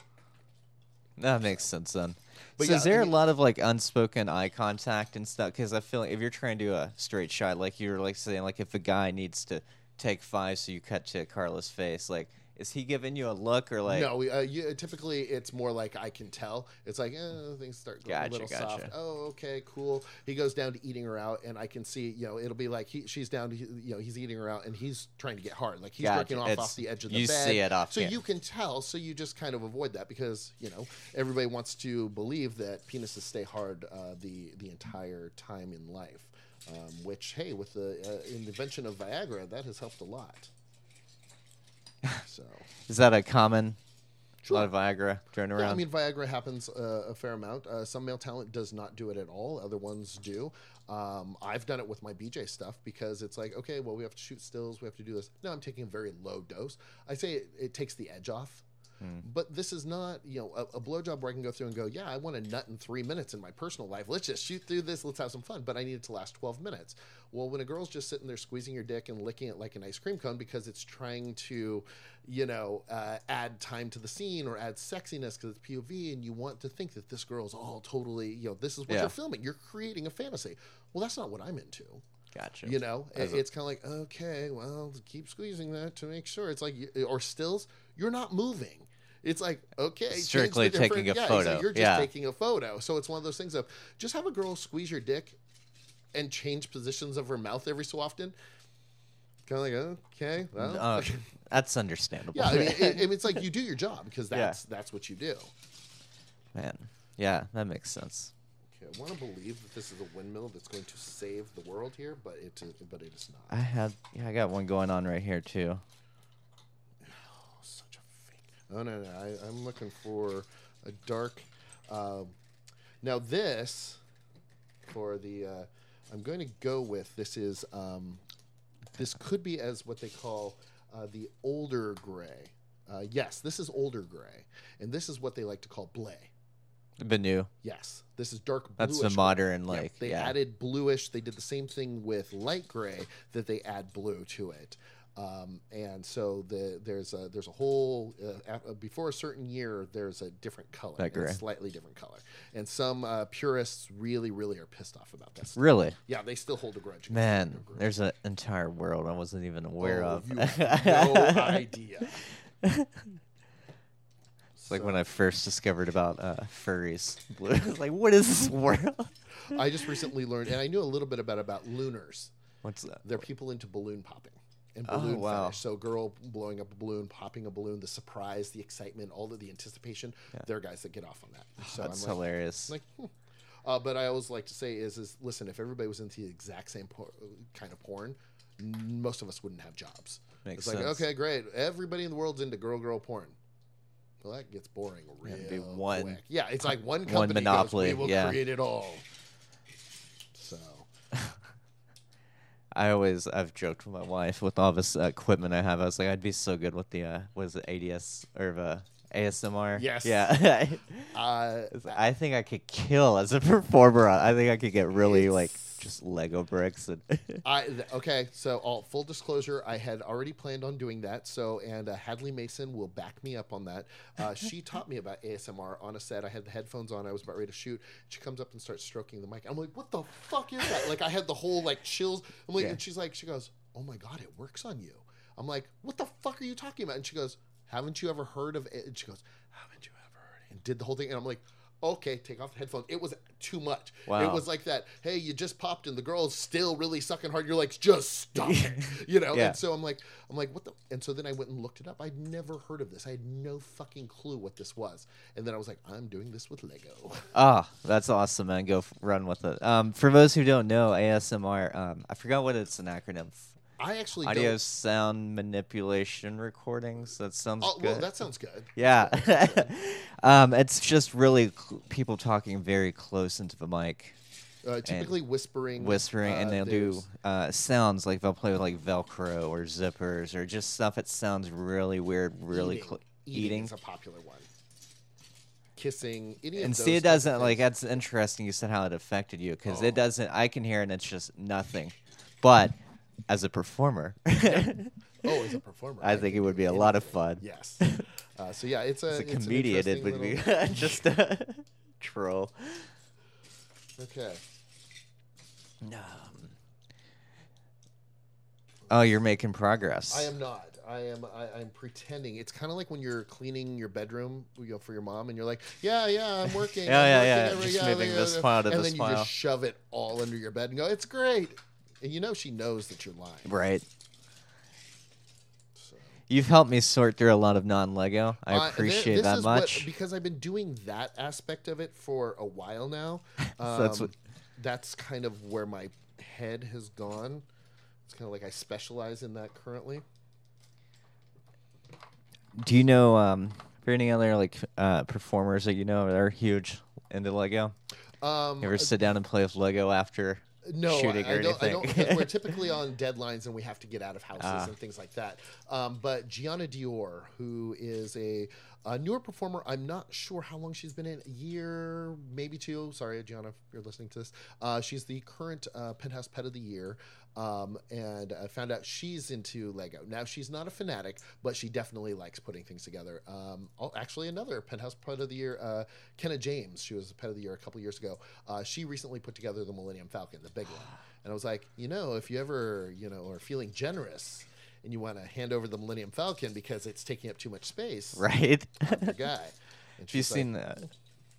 That makes sense then. But so yeah, is there a lot of like unspoken eye contact and stuff? Because I feel like if you're trying to do a straight shot, like you're like saying, like if a guy needs to take five, so you cut to Karla's face, like is he giving you a look or like? no, uh, you, typically it's more like I can tell. It's like eh, things start going Gotcha, a little gotcha. soft. Oh, okay, cool. He goes down to eating her out, and I can see, you know, it'll be like he, she's down to, you know, he's eating her out, and he's trying to get hard, like he's Gotcha. jerking off It's- off the edge of the you bed. see it off so cam- you can tell. So you just kind of avoid that because you know everybody wants to believe that penises stay hard uh, the the entire time in life. Um, which, hey, with the uh, invention of Viagra, that has helped a lot. So. Is that a common? Sure. A lot of Viagra thrown around. Yeah, I mean, Viagra happens uh, a fair amount. Uh, some male talent does not do it at all. Other ones do. Um, I've done it with my BJ stuff because it's like, okay, well, we have to shoot stills. We have to do this. No, I'm taking a very low dose. I say it, it takes the edge off. But this is not, you know, a, a blowjob where I can go through and go, yeah, I want a nut in three minutes in my personal life. Let's just shoot through this. Let's have some fun. But I need it to last 12 minutes. Well, when a girl's just sitting there squeezing your dick and licking it like an ice cream cone because it's trying to, you know, uh, add time to the scene or add sexiness because it's POV and you want to think that this girl's all totally, you know, this is what Yeah. you're filming. You're creating a fantasy. Well, that's not what I'm into. gotcha. You know, As It- a- it's kind of like, okay, well, keep squeezing that to make sure. It's like, or stills, you're not moving. It's like, okay, Strictly taking a yeah, photo. You're just Yeah. taking a photo. So it's one of those things of just have a girl squeeze your dick and change positions of her mouth every so often. Kind of like, okay, well, Uh, that's understandable. yeah. I mean, it, it- it's like you do your job because that's that's what you do. man. Yeah, that makes sense. Okay, I want to believe that this is a windmill that's going to save the world here, but it but it is not. I had, yeah, I got one going on right here too. Oh no, no, I, I'm looking for a dark. Uh, now this for the. Uh, I'm going to go with this is um, This could be as what they call uh, the older gray. Uh, yes, this is older gray, and this is what they like to call bley. Benu. Yes, this is dark bluish. That's the modern, Yeah, like, they yeah. added bluish. They did the same thing with light gray that they add blue to it. Um, and so the, there's a there's a whole uh, before a certain year there's a different color, That gray. slightly different color, and some uh, purists really really are pissed off about this. Really? Yeah, they still hold a grudge. Man, there's an entire world I wasn't even aware Oh, of. No idea. It's like when I first discovered about uh, furries. Blue. I was like, what is this world? I just recently learned, and I knew a little bit about about looners. What's that? They're people into balloon popping and Oh, wow. fetish. So, girl blowing up a balloon, popping a balloon, the surprise, the excitement, all of the anticipation. They're guys that get off on that. So That's I'm like, hilarious. like, hmm. uh, but I always like to say is, is listen, if everybody was into the exact same por- kind of porn, most of us wouldn't have jobs. Makes it's like, sense. okay, great. Everybody in the world's into girl, girl porn. Well, that gets boring real it'd be one- quick. Yeah, it's like one one company monopoly, Goes, we will yeah. create it all. So I always I've joked with my wife with all this uh, equipment I have. I was like, I'd be so good with the uh, what is it ADS or the ASMR? Yes. Yeah. uh, I think I could kill as a performer. I think I could get really like just Lego bricks and I th- okay. So, all full disclosure, I had already planned on doing that. So, and uh, Hadley Mason will back me up on that. Uh, she taught me about ASMR on a set. I had the headphones on. I was about ready to shoot. She comes up and starts stroking the mic. I'm like, "What the fuck is that?" Like, I had the whole like chills. I'm like, Yeah. and she's like, she goes, "Oh my god, it works on you." I'm like, "What the fuck are you talking about?" And she goes, "Haven't you ever heard of it?" And she goes, "Haven't you ever heard?" it?" And did the whole thing. And I'm like. Okay, take off the headphones. It was too much. It was like that. Hey, you just popped, and the girl's still really sucking hard. You're like, just stop it, you know. Yeah. And so I'm like, I'm like, what the? And so then I went and looked it up. I'd never heard of this. I had no fucking clue what this was. And then I was like, I'm doing this with Lego. Ah, that's awesome, man. Go f- run with it. Um, for those who don't know, ASMR, um, I forgot what it's an acronym. I actually Audio don't. sound manipulation recordings. That sounds Oh, good. well, that sounds good. yeah. um, it's just really cl- people talking very close into the mic, Uh, typically whispering, whispering, and uh, they'll do uh, sounds like they'll play with like Velcro or zippers or just stuff that sounds really weird, really eating. cl- eating. a popular one. Kissing, and see, it doesn't like that's interesting. You said how it affected you because Oh. it doesn't. I can hear it and it's just nothing. But as a performer, Oh, as a performer, I think it would be a lot of fun. Yes. Uh, so yeah, it's a As a it's comedian, it would be just a troll. okay. Um, oh, you're making progress. I am not. I am. I, I'm pretending. It's kind of like when you're cleaning your bedroom, you know, for your mom, and you're like, "Yeah, yeah, I'm working. Yeah, I'm yeah, working yeah, every- just moving this yeah." file to and this then file. you just shove it all under your bed and go, "It's great," and you know she knows that you're lying. Right. So. You've helped me sort through a lot of non-Lego. I Uh, appreciate this that is what- much. because I've been doing that aspect of it for a while now. Um, that's what- that's kind of where my head has gone. It's kind of like I specialize in that currently. Do you know um, are there any other like uh, performers that you know that are huge into Lego? Um, You ever sit down and play with Lego after no, shooting I, or I don't. I don't. we're typically on deadlines and we have to get out of houses Ah. and things like that. Um, but Gianna Dior, who is a, a newer performer, I'm not sure how long she's been in. A year, maybe two. Sorry, Gianna, if you're listening to this. Uh, she's the current uh, Penthouse Pet of the Year. Um, and I found out she's into Lego. Now she's not a fanatic, but she definitely likes putting things together. Um, oh, actually, another Penthouse Pet of the Year, uh, Kenna James. She was a Pet of the Year a couple years ago. Uh, she recently put together the Millennium Falcon, the big one. And I was like, you know, if you ever, you know, are feeling generous and you want to hand over the Millennium Falcon because it's taking up too much space, right? I'm the guy. Have you like, seen the,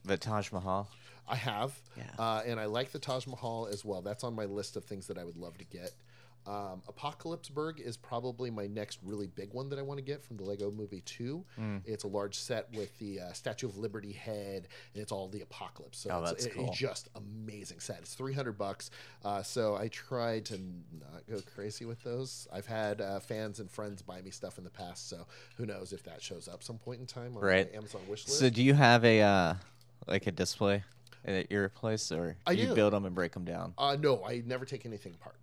the Taj Mahal? I have, Yeah. uh, and I like the Taj Mahal as well. That's on my list of things that I would love to get. Um, Apocalypseburg is probably my next really big one that I want to get from the Lego Movie 2. Hmm. It's a large set with the uh, Statue of Liberty head, and it's all the apocalypse. So Oh, it's, that's it- cool. it's just amazing set. It's 300 bucks. Uh, so I tried to not go crazy with those. I've had uh, fans and friends buy me stuff in the past, so who knows if that shows up some point in time on Right. my Amazon wish list. So do you have a uh, like a display at your place, or I you do. build them and break them down? Uh, no, I never take anything apart.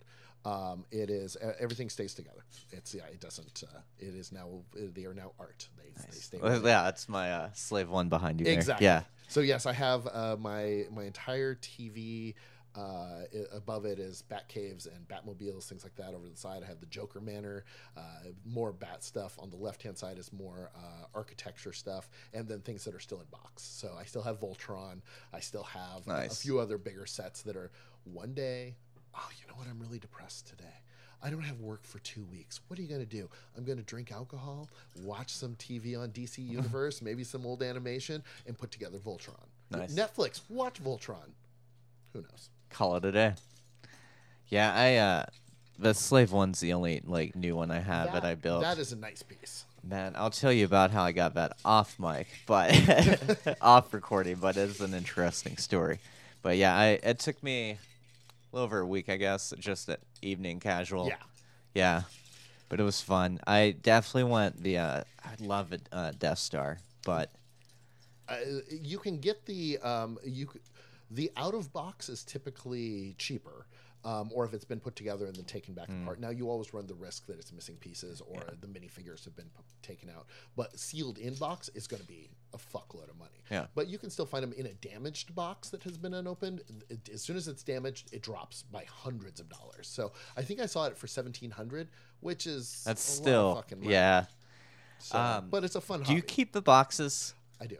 Um, it is everything stays together. It's yeah, it doesn't. Uh, it is now they are now art. They, they stay. Well, yeah, that's my uh, slave one behind you. there. Exactly. Yeah. So yes, I have uh, my my entire TV. Uh, i- above it is bat caves and Batmobiles, things like that. Over the side, I have the Joker Manor, uh, more Bat stuff. On the left hand side is more uh, architecture stuff, and then things that are still in box. So I still have Voltron. I still have a- a few other bigger sets that are one day. Oh, you know what? I'm really depressed today. I don't have work for two weeks. What are you going to do? I'm going to drink alcohol, watch some TV on DC Universe, maybe some old animation, and put together Voltron. Nice. Netflix, watch Voltron. Who knows? Call it a day. Yeah, I uh, the slave one's the only like new one I have that, I built. That is a nice piece. Man, I'll tell you about how I got that off mic, but off recording, but it's an interesting story. But yeah, I it took me a little over a week, I guess, just at evening casual. Yeah. Yeah. But it was fun. I definitely went the uh I love it uh Death Star, but Uh, you can get the um, you the out of box is typically cheaper. Um, or if it's been put together and then taken back Mm. apart. Now you always run the risk that it's missing pieces or the minifigures have been p- taken out. But sealed in box is going to be a fuckload of money. Yeah. But you can still find them in a damaged box that has been unopened. It- as soon as it's damaged, it drops by hundreds of dollars. So I think I saw it for seventeen hundred, which is that's a lot of still fucking money. yeah. So, Um, but it's a fun. Do you keep the boxes? I do.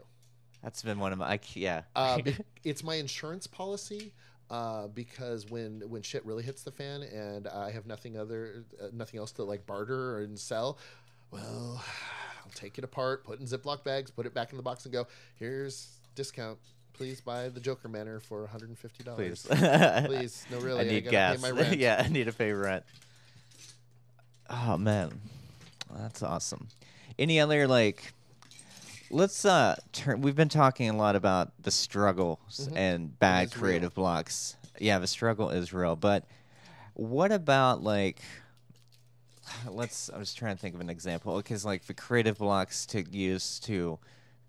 That's been one of my I, yeah. Uh, it's my insurance policy uh, because when when shit really hits the fan and I have nothing other uh, nothing else to like barter and sell, well, I'll take it apart, put it in Ziploc bags, put it back in the box, and go. Here's discount. Please buy the Joker Manor for 150 dollars. Please. Please, no, really, I I need gotta gas. pay my rent. yeah, I need to pay rent. Oh man, that's awesome. Any other like? Let's uh turn. We've been talking a lot about the struggles mm-hmm. and bad is real. creative blocks. Yeah, the struggle is real, but what about like? Let's. I was trying to think of an example because like the creative blocks to use to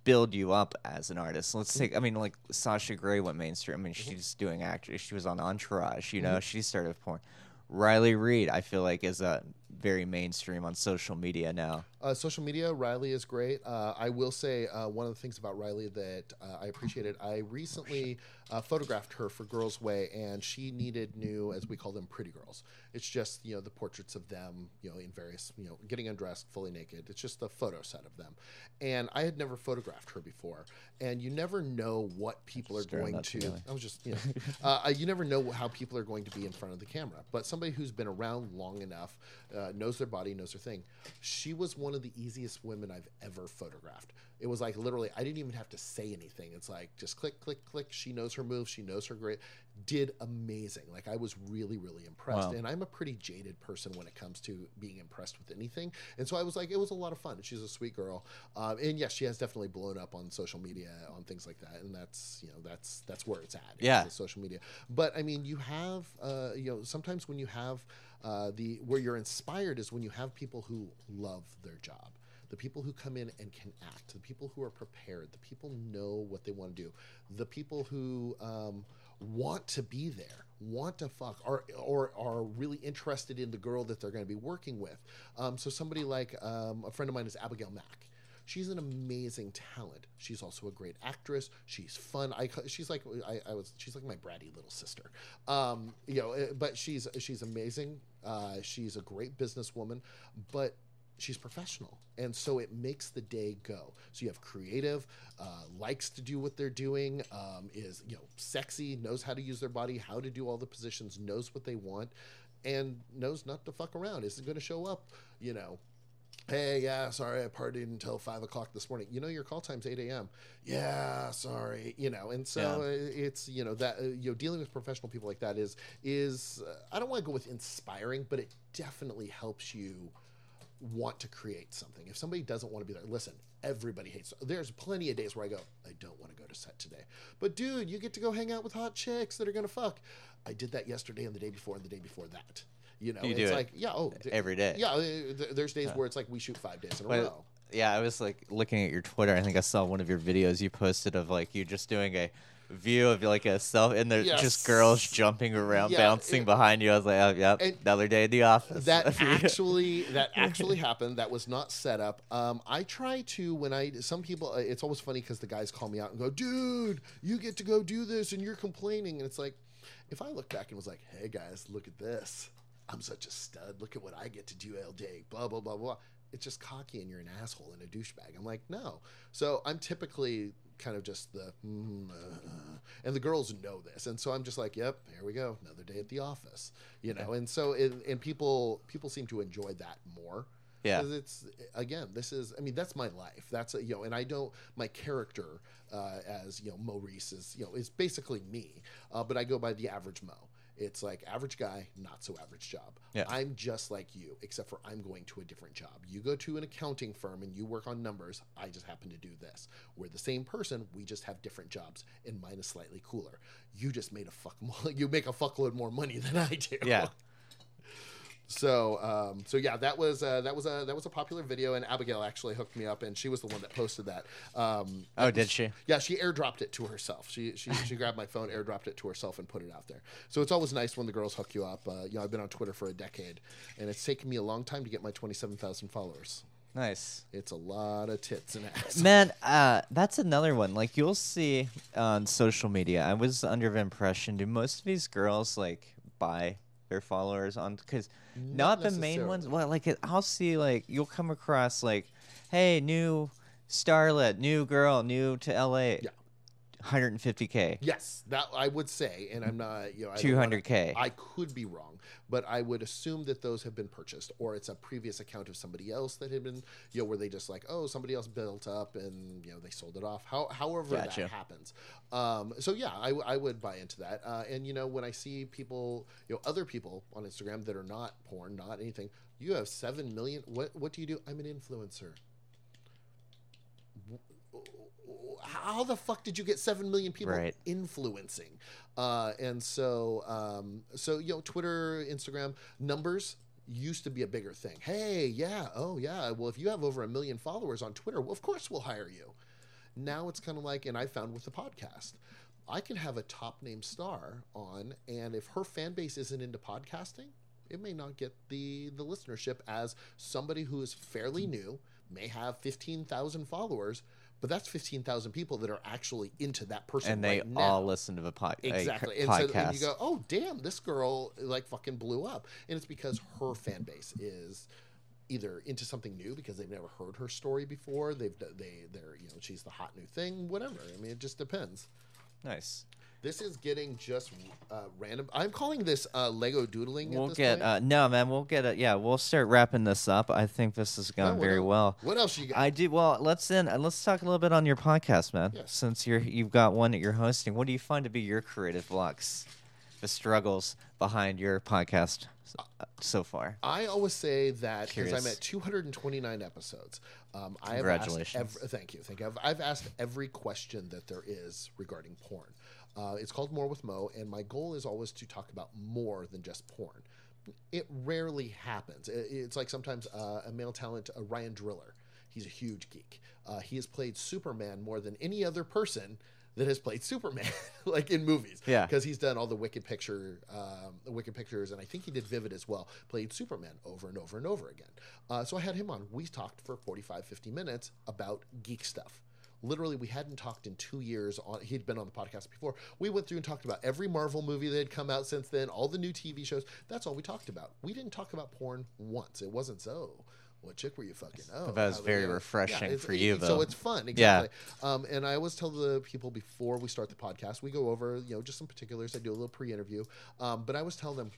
build you up as an artist. Let's mm-hmm. take. I mean, like Sasha Grey went mainstream. I mean, mm-hmm. she's doing acting. She was on Entourage. You know, she started porn. Riley Reid, I feel like, is a very mainstream on social media now. Uh, social media, Riley is great. Uh, I will say uh, one of the things about Riley that uh, I appreciated. I recently uh, photographed her for Girlsway, and she needed new, as we call them, pretty girls. It's just you know the portraits of them, you know, in various, you know, getting undressed, fully naked. It's just a photo set of them, and I had never photographed her before. And you never know what people are going to. together. I was just, you know, uh, you never know how people are going to be in front of the camera. But somebody who's been around long enough, uh, knows their body, knows their thing. She was one of the easiest women I've ever photographed. It was like literally, I didn't even have to say anything. It's like just click, click, click. She knows her move. She knows her great. Did amazing. Like I was really, really impressed. Wow. And I'm a pretty jaded person when it comes to being impressed with anything. And so I was like, it was a lot of fun. She's a sweet girl. Um, and yes, she has definitely blown up on social media on things like that. And that's you know that's that's where it's at. Yeah. social media. But I mean, you have uh, you know sometimes when you have uh, the where you're inspired is when you have people who love their job. The people who come in and can act, the people who are prepared, the people know what they want to do, the people who um, want to be there, want to fuck, or or are really interested in the girl that they're going to be working with. Um, so somebody like um, a friend of mine is Abigail Mack. She's an amazing talent. She's also a great actress. She's fun. I she's like I, I was she's like my bratty little sister. Um, you know, eh, but she's she's amazing. Uh, she's a great businesswoman, but she's professional and so it makes the day go so you have creative uh, likes to do what they're doing um, is you know sexy knows how to use their body how to do all the positions knows what they want and knows not to fuck around isn't going to show up you know Hey, yeah, sorry, I partied until five o'clock this morning. You know, your call time's eight a.m. Yeah, sorry, you know, and so Yeah. it's you know that uh, you know dealing with professional people like that is is uh, I don't want to go with inspiring, but it definitely helps you want to create something. If somebody doesn't want to be there, listen, everybody hates. There's plenty of days where I go, I don't want to go to set today. But dude, you get to go hang out with hot chicks that are gonna fuck. I did that yesterday and the day before and the day before that. You know, You it's do it like yeah, oh, every day. Yeah, uh, th- there's days where it's like we shoot five days in a But- row. Yeah, I was like looking at your Twitter. I think I saw one of your videos you posted of like you just doing a view of like a self, and there's Yes. just girls jumping around, Yeah, bouncing it- behind you. I was like, oh, yep, And another day at the office. that actually that actually happened that was not set up um, i try to when i some people uh, it's always funny because the guys call me out and go dude you get to go do this and you're complaining and it's like if i look back and was like hey guys look at this i'm such a stud. Look at what i get to do all day blah blah blah blah. It's just cocky and you're an asshole and a douchebag. I'm like no. So i'm typically kind of just the mm, uh, and the girls know this. And so i'm just like yep here we go. Another day at the office you know? And so and, and people people seem to enjoy that more. Yeah. because it's again this is i mean that's my life. That's a, you know and i don't my character uh, as you know Mo Reese is you know is basically me uh, but i go by the average mo it's like average guy not so average job. Yeah. i'm just like you except for i'm going to a different job. You go to an accounting firm and you work on numbers. I just happen to do this. We're the same person. We just have different jobs and mine is slightly cooler. You just made a fuck more, you make a fuckload more money than i do. Yeah. so, um, so yeah, that was uh, that was a that was a popular video, and Abigail actually hooked me up, and she was the one that posted that. Um, Oh, did she? Yeah, she airdropped it to herself. She she, she grabbed my phone, airdropped it to herself, and put it out there. So it's always nice when the girls hook you up. Uh, you know, I've been on Twitter for a decade, and it's taken me a long time to get my twenty-seven thousand followers. nice. It's a lot of tits and ass. Man, uh, that's another one. Like you'll see on social media. I was under the impression, do most of these girls like buy their followers on? Because not, the main ones. Well, like I'll see like you'll come across like, hey, new starlet, new girl, new to LA. Yeah. 150k. Yes, that I would say, and I'm not, you know, I don't wanna- 200K. I could be wrong, but I would assume that those have been purchased, or it's a previous account of somebody else that had been, you know, where they just like, oh, somebody else built up and you know they sold it off. How, however Gotcha. that happens. Um, so yeah, I, I would buy into that. Uh, and you know, when I see people, you know, other people on Instagram that are not porn, not anything, you have seven million. What what do you do? I'm an influencer. How the fuck did you get seven million people Right. influencing? Uh, and so, um, so you know, Twitter, Instagram numbers used to be a bigger thing. Hey, yeah, oh yeah. Well, if you have over a million followers on Twitter, well, of course we'll hire you. Now it's kind of like, and I found with the podcast, I can have a top name star on, and if her fan base isn't into podcasting, it may not get the the listenership as somebody who is fairly new, may have fifteen thousand followers, but that's fifteen thousand people that are actually into that person. And they right all listen to the pod- a Exactly. And, podcast. so, and you go, oh, damn, this girl like fucking blew up. And it's because her fan base is either into something new because they've never heard her story before. They've they they're you know she's the hot new thing. Whatever. I mean, it just depends. nice. This is getting just uh, random. I'm calling this uh, Lego doodling. We'll this get point. uh, no man. We'll get it. Yeah, we'll start wrapping this up. I think this has gone what very el- well. What else you got? I do well. Let's in. uh, Let's talk a little bit on your podcast, man. Since you're you've got one that you're hosting, what do you find to be your creative blocks, the struggles behind your podcast uh, so far? I always say that because I'm at 229 episodes. Um, I have asked Congratulations. thank you, thank you. I've, I've asked every question that there is regarding porn. Uh, it's called More with Mo, and my goal is always to talk about more than just porn. It rarely happens. It's like sometimes uh, a male talent, uh, Ryan Driller. He's a huge geek. Uh, he has played Superman more than any other person that has played Superman, like in movies. Yeah. because he's done all the Wicked Picture, um, the Wicked Pictures, and I think he did Vivid as well. Played Superman over and over and over again. Uh, so I had him on. We talked for 45, 50 minutes about geek stuff. Literally, we hadn't talked in two years. On he'd been on the podcast before. We went through and talked about every Marvel movie that had come out since then, all the new TV shows. That's all we talked about. We didn't talk about porn once. It wasn't so. What chick were you fucking? Oh, that was very refreshing Yeah, for you, though. So it's fun, Yeah. exactly. Um, and I always tell the people before we start the podcast, we go over, you know, just some particulars. I do a little pre-interview, um, but I always tell them,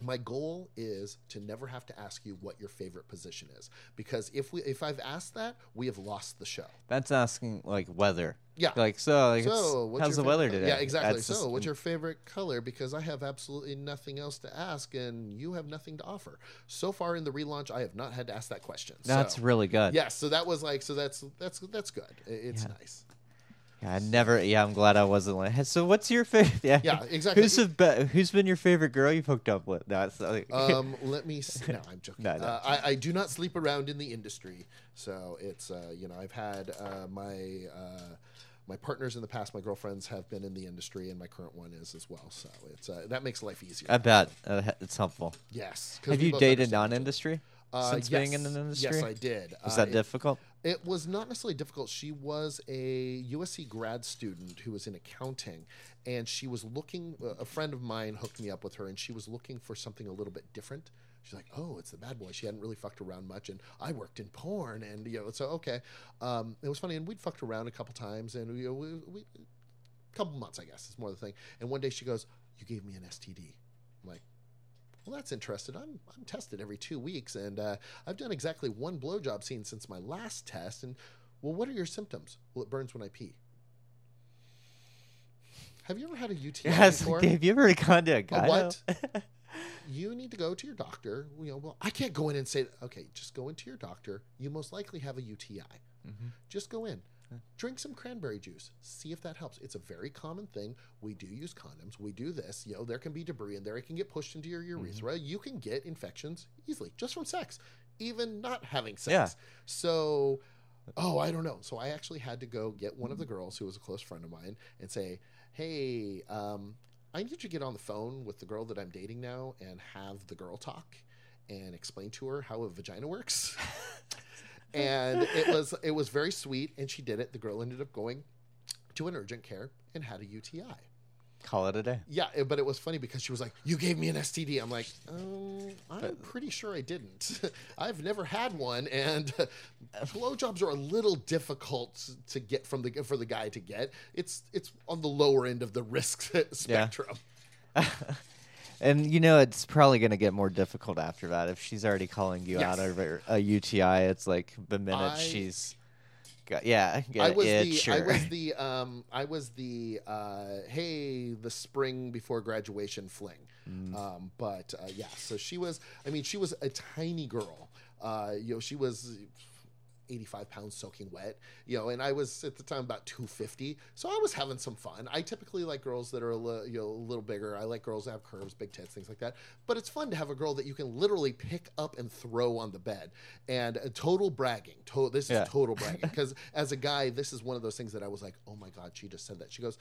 my goal is to never have to ask you what your favorite position is, because if we, if I've asked that, we have lost the show. That's asking like weather. Yeah. Like so. Like, So, what's how's the weather today? Yeah, exactly. That's so, just- what's your favorite color? Because I have absolutely nothing else to ask, and you have nothing to offer. So far in the relaunch, I have not had to ask that question. That's so, really good. yes. So that was like, so that's that's that's good. It's Yeah. nice. Yeah, I never. Yeah, I'm glad I wasn't. Like, so, what's your favorite? Yeah, Yeah, exactly. Who's the be- Who's been your favorite girl you've hooked up with? That's like, Um, let me. See. No, I'm joking. No, no. Uh, I, I do not sleep around in the industry, so it's uh, you know I've had uh, my uh, my partners in the past, my girlfriends have been in the industry, and my current one is as well. So it's uh, that makes life easier. I bet uh, it's helpful. Yes. Have you dated non-industry Uh, since being in yes. an industry? Yes, I did. Was that it- difficult? It was not necessarily difficult. She was a USC grad student who was in accounting, and she was looking. A friend of mine hooked me up with her, and she was looking for something a little bit different. She's like, "Oh, it's the bad boy." She hadn't really fucked around much, and I worked in porn, and you know, so okay. Um, it was funny, and we'd fucked around a couple times, and you know, we, we couple months, I guess, is more the thing. And one day she goes, "You gave me an STD." I'm like, well, that's interesting. I'm I'm tested every two weeks, and uh, I've done exactly one blowjob scene since my last test. And well, what are your symptoms? Well, it burns when I pee. Have you ever had a UTI Yes. before? Have you ever gone to a guy? what? you need to go to your doctor. You know, well, I can't go in and say, okay, just go into your doctor. You most likely have a UTI. Mhm. Just go in. Drink some cranberry juice. See if that helps. It's a very common thing. We do use condoms. We do this. You know, there can be debris in there. It can get pushed into your urethra. You can get infections easily just from sex, even not having sex. Yeah. So, oh, I don't know. So I actually had to go get one of the girls who was a close friend of mine and say, hey, um, I need you to get on the phone with the girl that I'm dating now and have the girl talk and explain to her how a vagina works. and it was it was very sweet, and she did it. The girl ended up going to an urgent care and had a UTI. Call it a day. Yeah, it- but it was funny because she was like, "You gave me an STD." I'm like, um, "I'm pretty sure I didn't. I've never had one, and blowjobs are a little difficult to get from the for the guy to get. It's it's on the lower end of the risk spectrum. And you know it's probably going to get more difficult after that. If she's already calling you out Yes. over a UTI, it's like the minute I- she's got yeah, I was itch the I was the um I was the uh, hey the spring before graduation fling, Mm. um, but uh, yeah. So she was. I mean, she was a tiny girl. Uh, you know, she was. 85 pounds soaking wet, you know, and I was at the time about 250. So I was having some fun. I typically like girls that are a little, you know, a little bigger. I like girls that have curves, big tits, things like that. But it's fun to have a girl that you can literally pick up and throw on the bed. And uh, total bragging. To- this is Yeah. total bragging. Because as a guy, this is one of those things that I was like, oh my God, she just said that. She goes,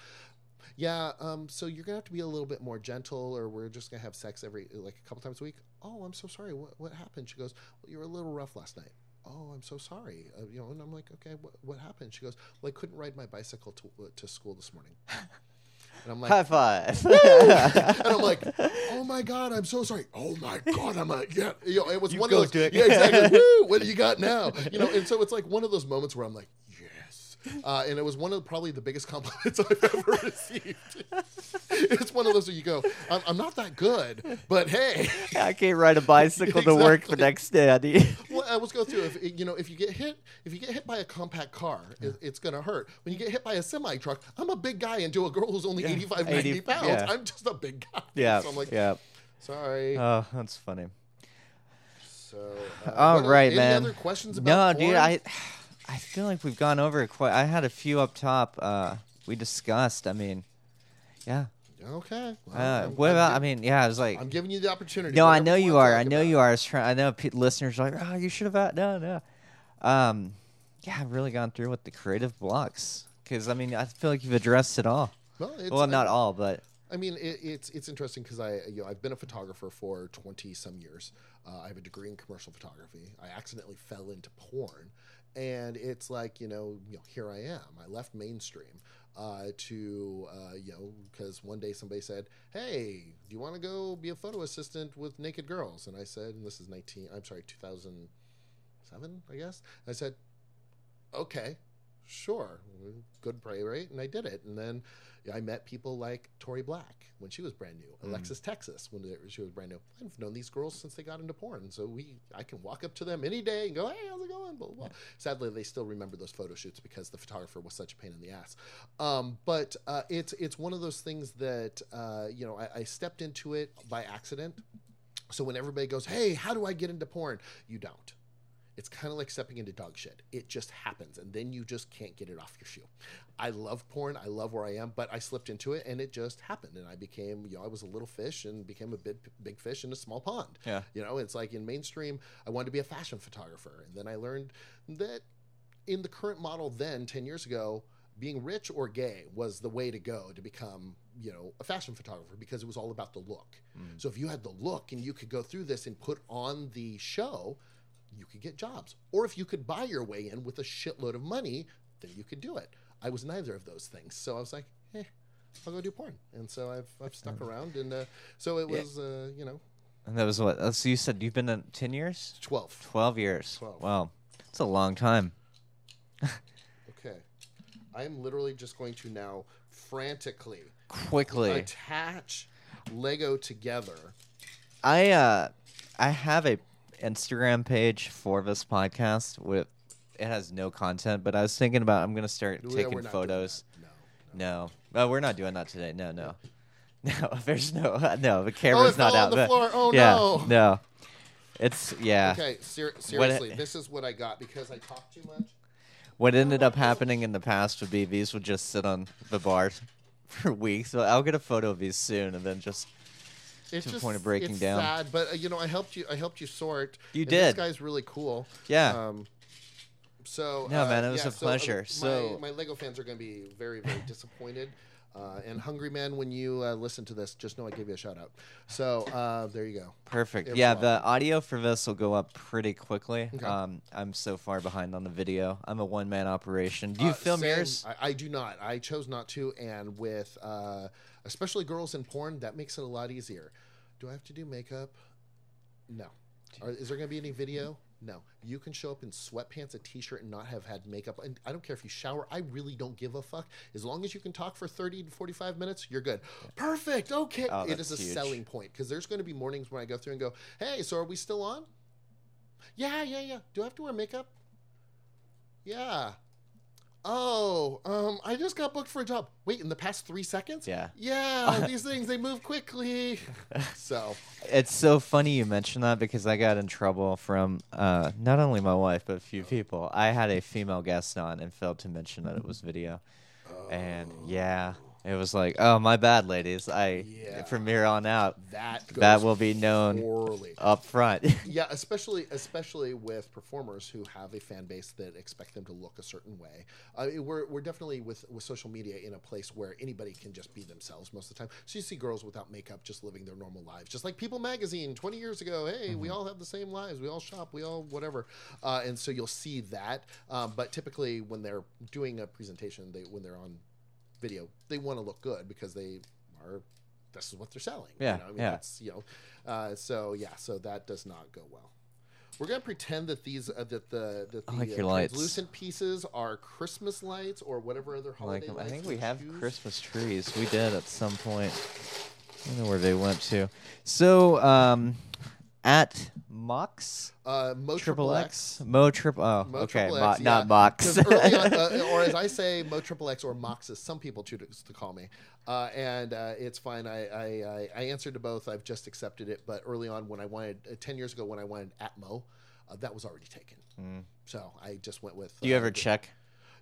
yeah, um, so you're gonna have to be a little bit more gentle, or we're just gonna have sex every like a couple times a week. Oh, I'm so sorry. What what happened? She goes, well, you were a little rough last night. Oh, I'm so sorry. Uh, you know, and I'm like, okay, what, what happened? She goes, well, I couldn't ride my bicycle to uh, to school this morning. And I'm like, high five. and I'm like, oh my god, I'm so sorry. Oh my god, I'm a yeah. You know, it was You one of those. dick. Yeah, exactly. Woo! What do you got now? You know, and so it's like one of those moments where I'm like, yes. Uh, and it was one of probably the biggest compliments I've ever received. it's one of those where you go, I'm, I'm not that good, but hey. I can't ride a bicycle to work the next day. I need- Well, I was go through. If you know, if you get hit, if you get hit by a compact car, it, it's gonna hurt. When you get hit by a semi truck, I'm a big guy into a girl who's only Yeah, 85, 90 80 pounds. yeah. I'm just a big guy. yeah, So I'm like, yeah. sorry. Oh, that's funny. So, uh, All el- right, any man. other questions No, about dude. I I feel like we've gone over it quite. I had a few up top. Uh, we discussed. I mean, yeah. Okay. Well, Uh, I'm- what I'm about? gi- I mean, yeah. I was like, I'm giving you the opportunity. no, I know you are. I know about. you are. I was trying. I know pe- listeners are like, oh, you should have. had- No, no. Um, yeah, I've really gone through with the creative blocks because I mean, I feel like you've addressed it all. Well, it's, well, not I, all, but I mean, it, it's it's interesting because I you know I've been a photographer for twenty some years. Uh, I have a degree in commercial photography. I accidentally fell into porn, and it's like you know you know here I am. I left mainstream uh, to uh, you know because one day somebody said, "Hey, do you want to go be a photo assistant with naked girls?" And I said, and this is nineteen. I'm sorry, two thousand seven, I guess. I said, "Okay." Sure, good pray rate, and I did it. And then I met people like Tori Black when she was brand new, Alexis Texas when she was brand new. I've known these girls since they got into porn, so we I can walk up to them any day and go, "Hey, how's it going?" Blah, blah, blah. Sadly, they still remember those photo shoots because the photographer was such a pain in the ass. Um, but uh, it's it's one of those things that uh, you know I, I stepped into it by accident. So when everybody goes, "Hey, how do I get into porn?" You don't. It's kind of like stepping into dog shit. It just happens, and then you just can't get it off your shoe. I love porn. I love where I am, but I slipped into it, and it just happened. And I became, you know, I was a little fish and became a big, big fish in a small pond. Yeah. You know, it's like in mainstream, I wanted to be a fashion photographer, and then I learned that in the current model, then ten years ago, being rich or gay was the way to go to become you know a fashion photographer because it was all about the look mm. so if you had the look and you could go through this and put on the show you could get jobs. Or if you could buy your way in with a shitload of money then you could do it. I was neither of those things. So i was like eh i'll go do porn. And so i've, I've stuck around and uh, so it was uh, you know. And that was what? uh, So you said you've been in ten years, 12 twelve years. 12. Wow, it's a long time. okay. I'm literally just going to now frantically Quickly, attach lego together. I uh, I have a Instagram page for this podcast with it has no content, but I was thinking about I'm gonna start we're taking photos. no No, oh, we're not doing that today. No, no, no. There's no no. The Oh, camera's it not out. the but- floor. Oh yeah, no. no. It's yeah. Okay, ser- seriously, this is what I got because I talk too much. What ended up happening in the past would be these would just sit on the bar for weeks. So I'll get a photo of these soon, and then just It's To the just point of breaking it's down. Sad, but uh, you know, I helped you. I helped you sort. You and This guy's really cool. yeah. Um, so No, uh, man, it was yeah, a so, uh, pleasure. my, So- my Lego fans are going to be very, very disappointed. Uh, and hungry man, when you uh, listen to this, just know I gave you a shout out. So uh, there you go. Perfect. Yeah, the audio for this will go up pretty quickly. Okay. Um, I'm so far behind on the video. I'm a one man operation. Do you Uh, film same. yours? I, I do not. I chose not to, and with uh, especially girls in porn, that makes it a lot easier. Do I have to do makeup? No. Are, is there going to be any video? No. You can show up in sweatpants, a t-shirt, and not have had makeup. And I don't care if you shower. I really don't give a fuck. As long as you can talk for thirty to forty-five minutes, you're good. Perfect. Okay. Oh, it is a huge. selling point because there's going to be mornings when I go through and go, "Hey, so are we still on?" Yeah, yeah, yeah. Do I have to wear makeup? Yeah. Oh, um, I just got booked for a job. Wait, in the past three seconds? Yeah. Yeah, these things they move quickly. So It's so funny you mention that because I got in trouble from uh, not only my wife but a few people. I had a female guest on and failed to mention that it was video, and yeah, it was like, oh my bad, ladies. I Yeah. from here on out that goes that will be known poorly. up front. Yeah, especially especially with performers who have a fan base that expect them to look a certain way. Uh, we're, we're definitely with with social media in a place where anybody can just be themselves most of the time. So you see girls without makeup just living their normal lives, just like People Magazine 20 years ago. Hey, we all have the same lives. We all shop. We all whatever. Uh, and so you'll see that. Um, but typically, when they're doing a presentation, they when they're on video, they want to look good because they are. This is what they're selling. Yeah, you know? I mean, yeah. That's you know. Uh, so yeah, so that does not go well. We're gonna pretend that these uh, that the that the like uh, your lights. translucent pieces are Christmas lights or whatever other like holiday 'em. I think we have choose. Christmas trees. We did at some point. I don't know where they went to. So um, at Mox Uh, Mo Triple X Mo Triple. Oh, Mo okay, Triple Mo- X, not yeah. Mox. 'Cause early on, uh, or as I say, Mo Triple X or Mox, as some people choose to call me. Uh, and uh, it's fine. I, I, I, I answered to both. I've just accepted it. But early on, when I wanted, uh, 10 years ago, when I wanted Atmo, uh, that was already taken. So I just went with. Do you uh, ever the- check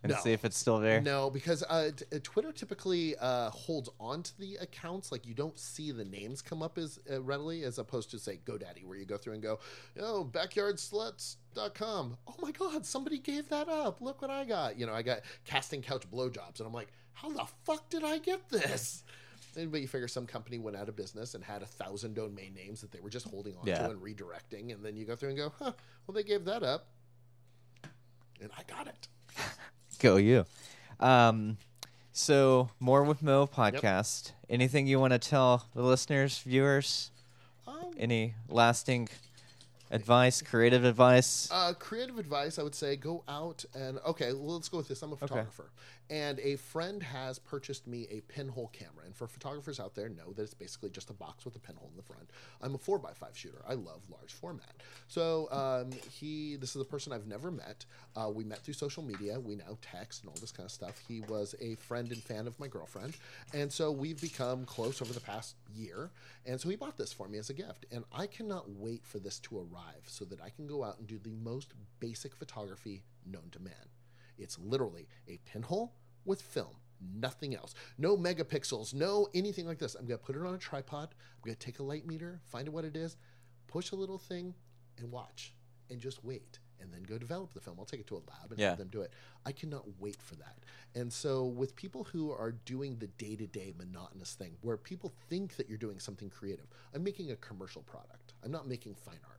and No. see if it's still there? No, because uh, t- uh, Twitter typically uh, holds on to the accounts. Like you don't see the names come up as uh, readily as opposed to say GoDaddy, where you go through and go, oh, backyardsluts.com. Oh my God, somebody gave that up. Look what I got. You know, I got casting couch blowjobs, and I'm like, how the fuck did I get this? And, but you figure some company went out of business and had a thousand domain names that they were just holding on Yeah. to and redirecting, and then you go through and go, huh, well they gave that up, and I got it. Go you. Um, so more with Mo podcast. Anything you want to tell the listeners, viewers? Um, Any lasting advice, creative advice? Uh, creative advice, I would say go out and okay, well, let's go with this. I'm a photographer, and a friend has purchased me a pinhole camera. And for photographers out there, know that it's basically just a box with a pinhole in the front. I'm a four x five shooter. I love large format. So um, he, this is a person I've never met. Uh, we met through social media. We now text and all this kind of stuff. He was a friend and fan of my girlfriend, and so we've become close over the past year. And so he bought this for me as a gift, and I cannot wait for this to arrive so that I can go out and do the most basic photography known to man. It's literally a pinhole with film, nothing else. No megapixels, no anything like this. I'm going to put it on a tripod. I'm going to take a light meter, find out what it is, push a little thing, and watch, and just wait. and then go develop the film. I'll take it to a lab and Yeah. have them do it. I cannot wait for that. And so, with people who are doing the day to day monotonous thing, where people think that you're doing something creative, I'm making a commercial product. I'm not making fine art.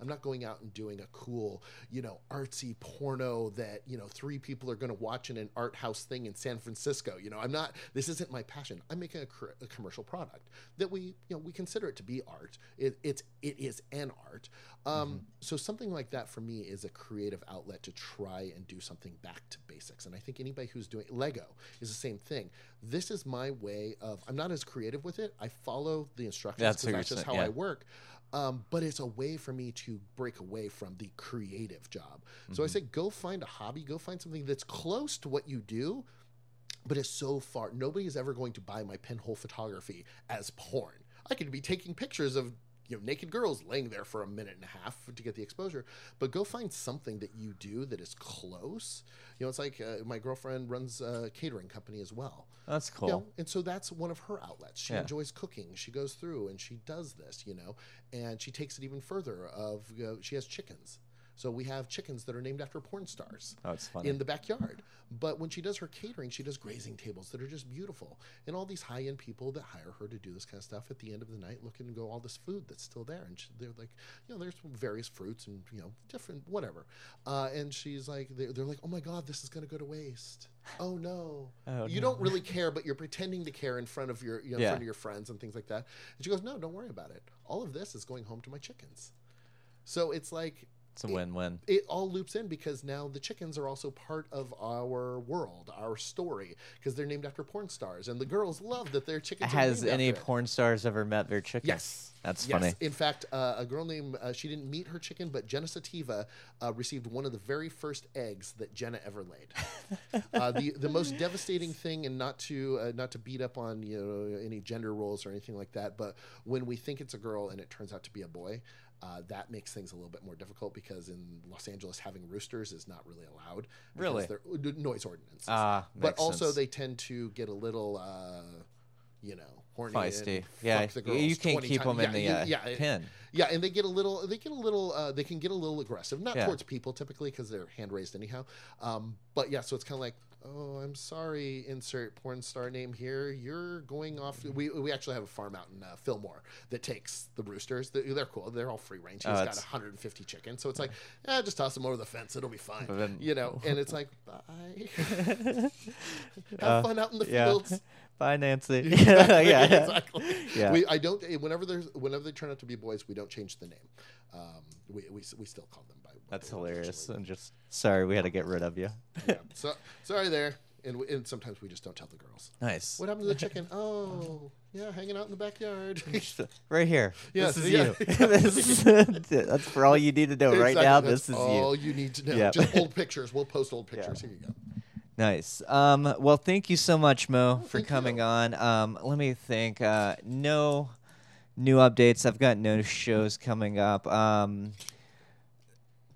I'm not going out and doing a cool, you know, artsy porno that, you know, three people are going to watch in an art house thing in San Francisco. You know, I'm not, this isn't my passion. I'm making a, a commercial product that we, you know, we consider it to be art. It, it's, it is an art. Um, So something like that for me is a creative outlet to try and do something back to basics. And I think anybody who's doing Lego is the same thing. This is my way of, I'm not as creative with it. I follow the instructions That's because that's you're just how saying, I work. Um, but it's a way for me to break away from the creative job. So I Mm-hmm. say, go find a hobby, go find something that's close to what you do, but it's so far. Nobody is ever going to buy my pinhole photography as porn. I could be taking pictures of you know naked girls laying there for a minute and a half to get the exposure, but go find something that you do that is close. You know, it's like uh, my girlfriend runs a catering company as well. That's cool. You know, and so that's one of her outlets. She Yeah. enjoys cooking. She goes through and she does this, you know, and she takes it even further. Of you know, she has chickens, so we have chickens that are named after porn stars Oh, in the backyard. But when she does her catering, she does grazing tables that are just beautiful. And all these high end people that hire her to do this kind of stuff at the end of the night look and go, all this food that's still there. And she, they're like, you know, there's various fruits and, you know, different, whatever. Uh, and she's like, they're, they're like, oh my God, this is going to go to waste. Oh no. Oh, you no. don't really care, but you're pretending to care in front of your, you know, in front of your friends and things like that. And she goes, no, don't worry about it. All of this is going home to my chickens. So it's like, it's a win-win. it all loops in because now the chickens are also part of our world, our story, because they're named after porn stars, and the girls love that their chickens. are Has named any after porn stars ever met their chicken? Yes. That's Yes. funny. In fact, uh, a girl named uh, she didn't meet her chicken, but Jenna Sativa uh, received one of the very first eggs that Jenna ever laid. uh, the the most devastating thing, and not to uh, not to beat up on you know any gender roles or anything like that, but when we think it's a girl and it turns out to be a boy. Uh, that makes things a little bit more difficult because in Los Angeles, having roosters is not really allowed. because Really? they're uh, noise ordinances. Ah, but also sense. they tend to get a little, uh, you know, horny. feisty. Yeah, you- can't keep times. them in the Yeah, uh, yeah, pin. yeah, and they get a little, they get a little, uh, they can get a little aggressive, not Yeah. towards people typically because they're hand raised anyhow. Um, but yeah, so it's kind of like, oh, I'm sorry, insert porn star name here. You're going off. We, we actually have a farm out in uh, Fillmore that takes the roosters. They're, they're cool. They're all free range. He's Oh, got 150 chickens, so it's like, yeah, just toss them over the fence. It'll be fine. Then- you know, and it's like, bye. have Uh, fun out in the Yeah. fields. Bye, Nancy. Exactly, yeah. exactly. Yeah. We, I don't. Whenever there's, whenever they turn out to be boys, we don't change the name. Um, we, we, we still call them That's hilarious. I'm just sorry, we had to get rid of you. yeah. So sorry there, and, and sometimes we just don't tell the girls. Nice. What happened to the chicken? Oh, yeah, hanging out in the backyard. right here. Yes, this is yeah, you. This is- that's for all you need to know right now. that's This is all you. you need to know. Yeah. Just old pictures. We'll post old pictures. Here you go. Nice. Um, well, thank you so much, Mo, for coming you. on. Um, let me think. Uh, no new updates. I've got no shows coming up. Um,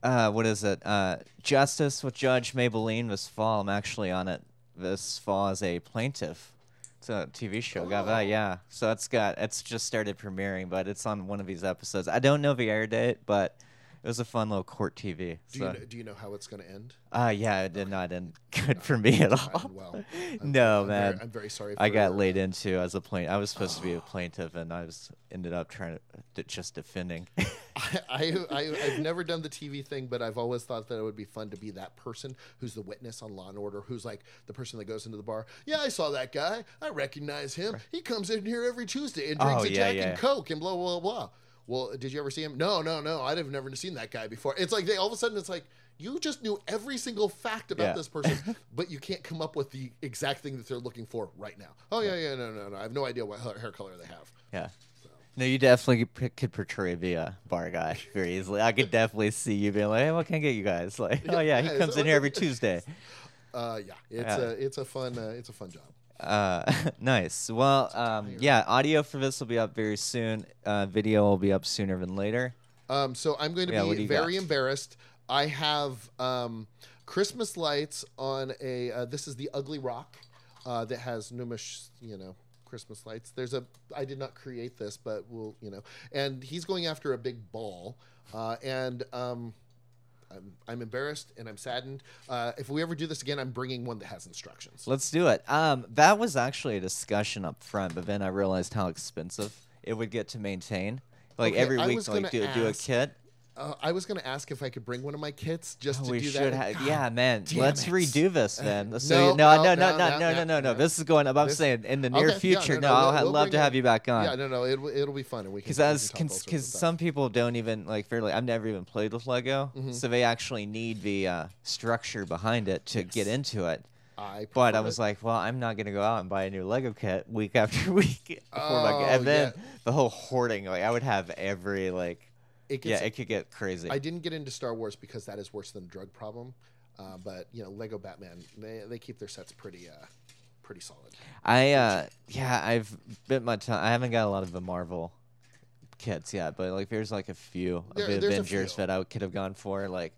uh, what is it? Uh, Justice with Judge Mablean this fall. I'm actually on it this fall as a plaintiff. It's a TV show. Got that? Oh. Yeah. So it's got it's just started premiering, but it's on one of these episodes. I don't know the air date, but it was a fun little court TV. Do so, you know, do you know how it's going to end? uh, yeah, it did not end good for me at all. Well, I'm- no, I'm man. Very, I'm very sorry. I got laid into as a plaintiff. I was supposed to be a plaintiff, and I was ended up trying to just defending. I, I, I've never done the TV thing, but I've always thought that it would be fun to be that person who's the witness on Law and Order, who's like the person that goes into the bar. Yeah, I saw that guy. I recognize him. He comes in here every Tuesday and drinks Oh, a yeah, Jack yeah. and Coke and blah blah blah. Well, did you ever see him? No, no, no. I'd have never seen that guy before. It's like they all of a sudden it's like you just knew every single fact about Yeah. this person, but you can't come up with the exact thing that they're looking for right now. Oh yeah, yeah, no, no, no. I have no idea what hair color they have. yeah. No, you definitely could portray the uh, bar guy very easily. I could definitely see you being like, "Hey, what can I get you guys?" Like, "Oh yeah, he comes in here every Tuesday." Uh, yeah, it's Yeah. a it's a fun uh, it's a fun job. Uh, nice. Well, um, yeah, audio for this will be up very soon. Uh, video will be up sooner than later. Um, so I'm going to Yeah, be very got? embarrassed. I have um, Christmas lights on a. Uh, this is the Ugly Rock uh, that has Numish, you know, Christmas lights. There's a. I did not create this, but we'll, you know, and he's going after a big ball, uh, and um, I'm, I'm embarrassed and I'm saddened. Uh, if we ever do this again, I'm bringing one that has instructions. Let's do it. Um, that was actually a discussion up front, but then I realized how expensive it would get to maintain. Like Okay, every I week, was like do, do a ask- kit. Uh, I was going to ask if I could bring one of my kits just to we do should that. have. Yeah, man. Let's it. redo this, man. no, So no, no, no, no, no, no, no, no, no, no, no, no. no. This is going. I'm This- saying in the near Okay, yeah, future. no, no, no, I'll we'll- love bring to it. have you back on. Yeah, no, no, it'll, it'll be fun, and we Because as can talk all sorts because some people don't even like fairly. I've never even played with Lego, Mm-hmm. so they actually need the uh, structure behind it to get into it. I But I was it. like, well, I'm not gonna go out and buy a new Lego kit week after week. before my, Oh, and then yeah. the whole hoarding, like I would have every like, it yeah, it could get crazy. I didn't get into Star Wars because that is worse than a drug problem. Uh, but you know, Lego Batman, they, they keep their sets pretty uh, pretty solid. I uh yeah, I've bit my tongue. I haven't got a lot of the Marvel kits yet, but like there's like a few of There- the Avengers that I could have gone for, like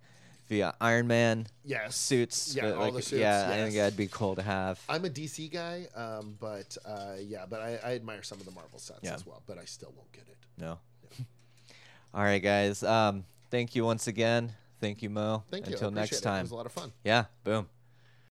the uh, Iron Man Yes, suits. Yeah, all like, the suits, Yeah, I think that'd be cool to have. I'm a DC guy, um, but uh, yeah, but I, I admire some of the Marvel sets Yeah. as well. But I still won't get it. No. All right, guys. Um, thank you once again. Thank you, Mo. Thank you. Until next it. It was a lot of fun. Yeah. Boom.